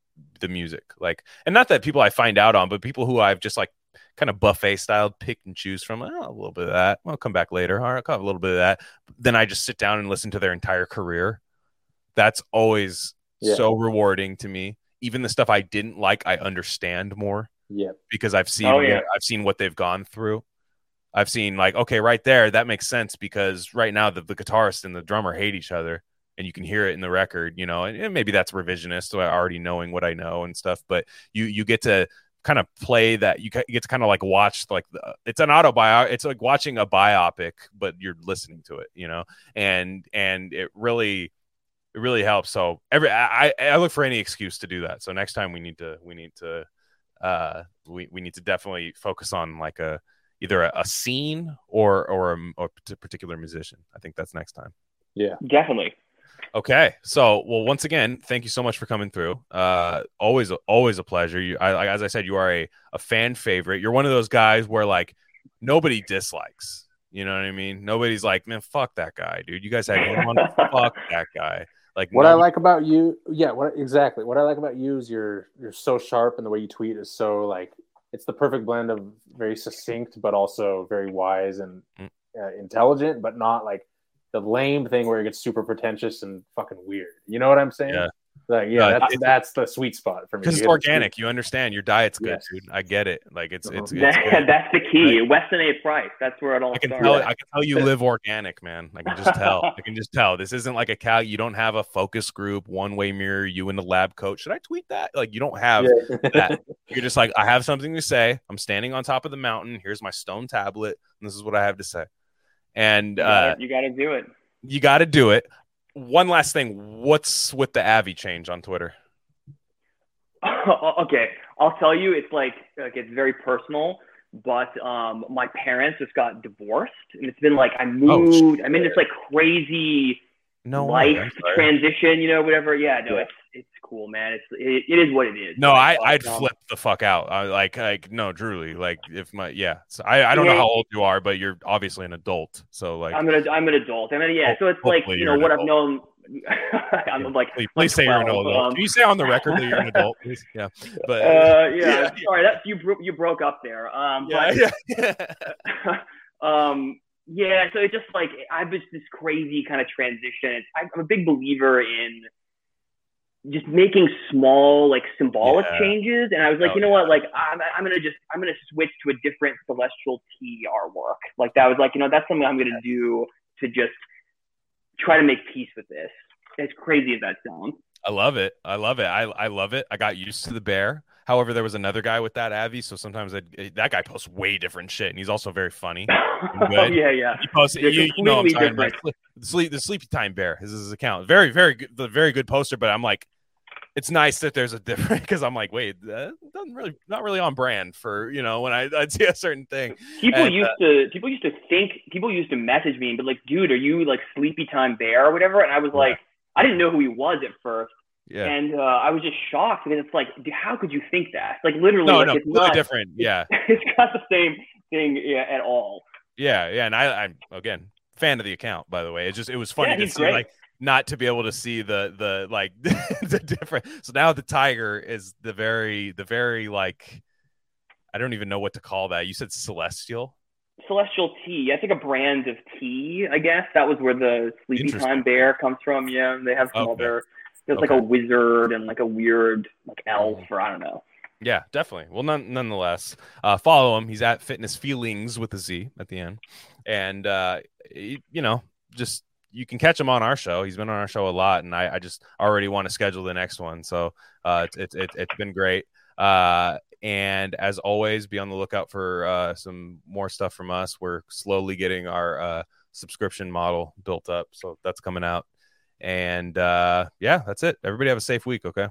the music. Like and not that people I find out on, but people who I've just like kind of buffet style pick and choose from oh, a little bit of that. I'll come back later. All right, I'll have a little bit of that. Then I just sit down and listen to their entire career. That's always Yeah. so rewarding to me. Even the stuff I didn't like, I understand more Yeah. because I've seen Oh, yeah. I've seen what they've gone through. I've seen like okay, right there, that makes sense because right now the, the guitarist and the drummer hate each other, and you can hear it in the record, you know. And, and maybe that's revisionist, so already knowing what I know and stuff. But you you get to kind of play that you get to kind of like watch like the, it's an autobiography it's like watching a biopic but you're listening to it you know and and it really it really helps so every i i look for any excuse to do that so next time we need to we need to uh we, we need to definitely focus on like a either a, a scene or or a, or a particular musician i think that's next time yeah Definitely. Okay, so well, once again, thank you so much for coming through. Uh, always, always a pleasure. You, I, as I said, you are a, a fan favorite. You're one of those guys where like nobody dislikes. You know what I mean? Nobody's like, man, fuck that guy, dude. You guys had one, <laughs> fuck that guy. Like what nobody- I like about you, yeah, what exactly? What I like about you is you're you're so sharp, and the way you tweet is so like it's the perfect blend of very succinct, but also very wise and mm. uh, intelligent, but not like the lame thing where it gets super pretentious and fucking weird. You know what I'm saying? Yeah. Like, yeah, uh, that's that's the sweet spot for me. Because it's organic. You understand. Your diet's good, yes. dude. I get it. Like it's it's, <laughs> it's that's the key. Right. Weston A. Price. That's where it all I can starts. Tell, I can tell you live organic, man. I can just tell. I can just tell. This isn't like a cow. You don't have a focus group, one way mirror. You in the lab coat. Should I tweet that? Like you don't have yeah. that. <laughs> You're just like I have something to say. I'm standing on top of the mountain. Here's my stone tablet, and this is what I have to say. And you gotta, uh, you to do it you got to do it. One last thing. What's with the Avi change on Twitter? <laughs> okay, I'll tell you. It's like like it's very personal. But um, my parents just got divorced, and it's been like I oh, moved. Oh, I'm in this like crazy no life transition. You know, whatever. Yeah, no, it's it's cool, man. It's it, it is what it is. No, I I'd um, flip the fuck out. I, like like no, truly. Like if my yeah, so I I don't yeah. know how old you are, but you're obviously an adult. So like I'm an adult. I'm an adult. I mean yeah. So it's like you know what I've known. <laughs> I'm yeah. like please, please say 12, you're an adult. Um, Can you say on the record that you're an <laughs> adult? Please? Yeah, but uh, yeah, <laughs> yeah, sorry, that you bro- you broke up there. Um, yeah, but, yeah. um, yeah. So it's just like I've been this crazy kind of transition. I'm a big believer in just making small like symbolic yeah. changes and i was like oh, you know what? like I'm, I'm gonna just i'm gonna switch to a different celestial tea artwork like that was like you know that's something i'm gonna do to just try to make peace with this. As crazy as that sounds. I love it. I love it. I, I love it. I got used to the bear. However there was another guy with that avi so sometimes I'd, eh, that guy posts way different shit and he's also very funny <laughs> oh, yeah yeah. He posts you, you, know i'm talking about. the sleep the sleepy time bear is his account. Very very good the very good poster but i'm like it's nice that there's a different <laughs> because I'm like, wait, that doesn't really not really on brand for you know when I I'd <laughs> see a certain thing. People and, used uh, to people used to think people used to message me and be like, dude, are you like Sleepy Time Bear or whatever? And I was like, I didn't know who he was at first. Yeah. And uh, I was just shocked because it's like, how could you think that? Like literally, no, like, no, it's <laughs> not, different. Yeah, it's got the same thing yeah, at all. Yeah, yeah, and I, I'm again fan of the account by the way. It just it was funny yeah, to see great. like not to be able to see the the like <laughs> the different so now the tiger is the very the very like i don't even know what to call that. You said celestial? Celestial tea. I think a brand of tea i guess. That was where the sleepy time bear comes from. Yeah they have some okay. other there's okay. like a wizard and like a weird like elf or i don't know. Yeah, definitely. Well, none, nonetheless, uh, follow him. He's at Fitness Feelings with a Z at the end, and uh, you know, just you can catch him on our show. He's been on our show a lot, and I, I just already want to schedule the next one. So uh, it's it, it, has been great. Uh, and as always, be on the lookout for uh, some more stuff from us. We're slowly getting our uh, subscription model built up, so that's coming out. And uh, yeah, that's it. Everybody have a safe week. Okay.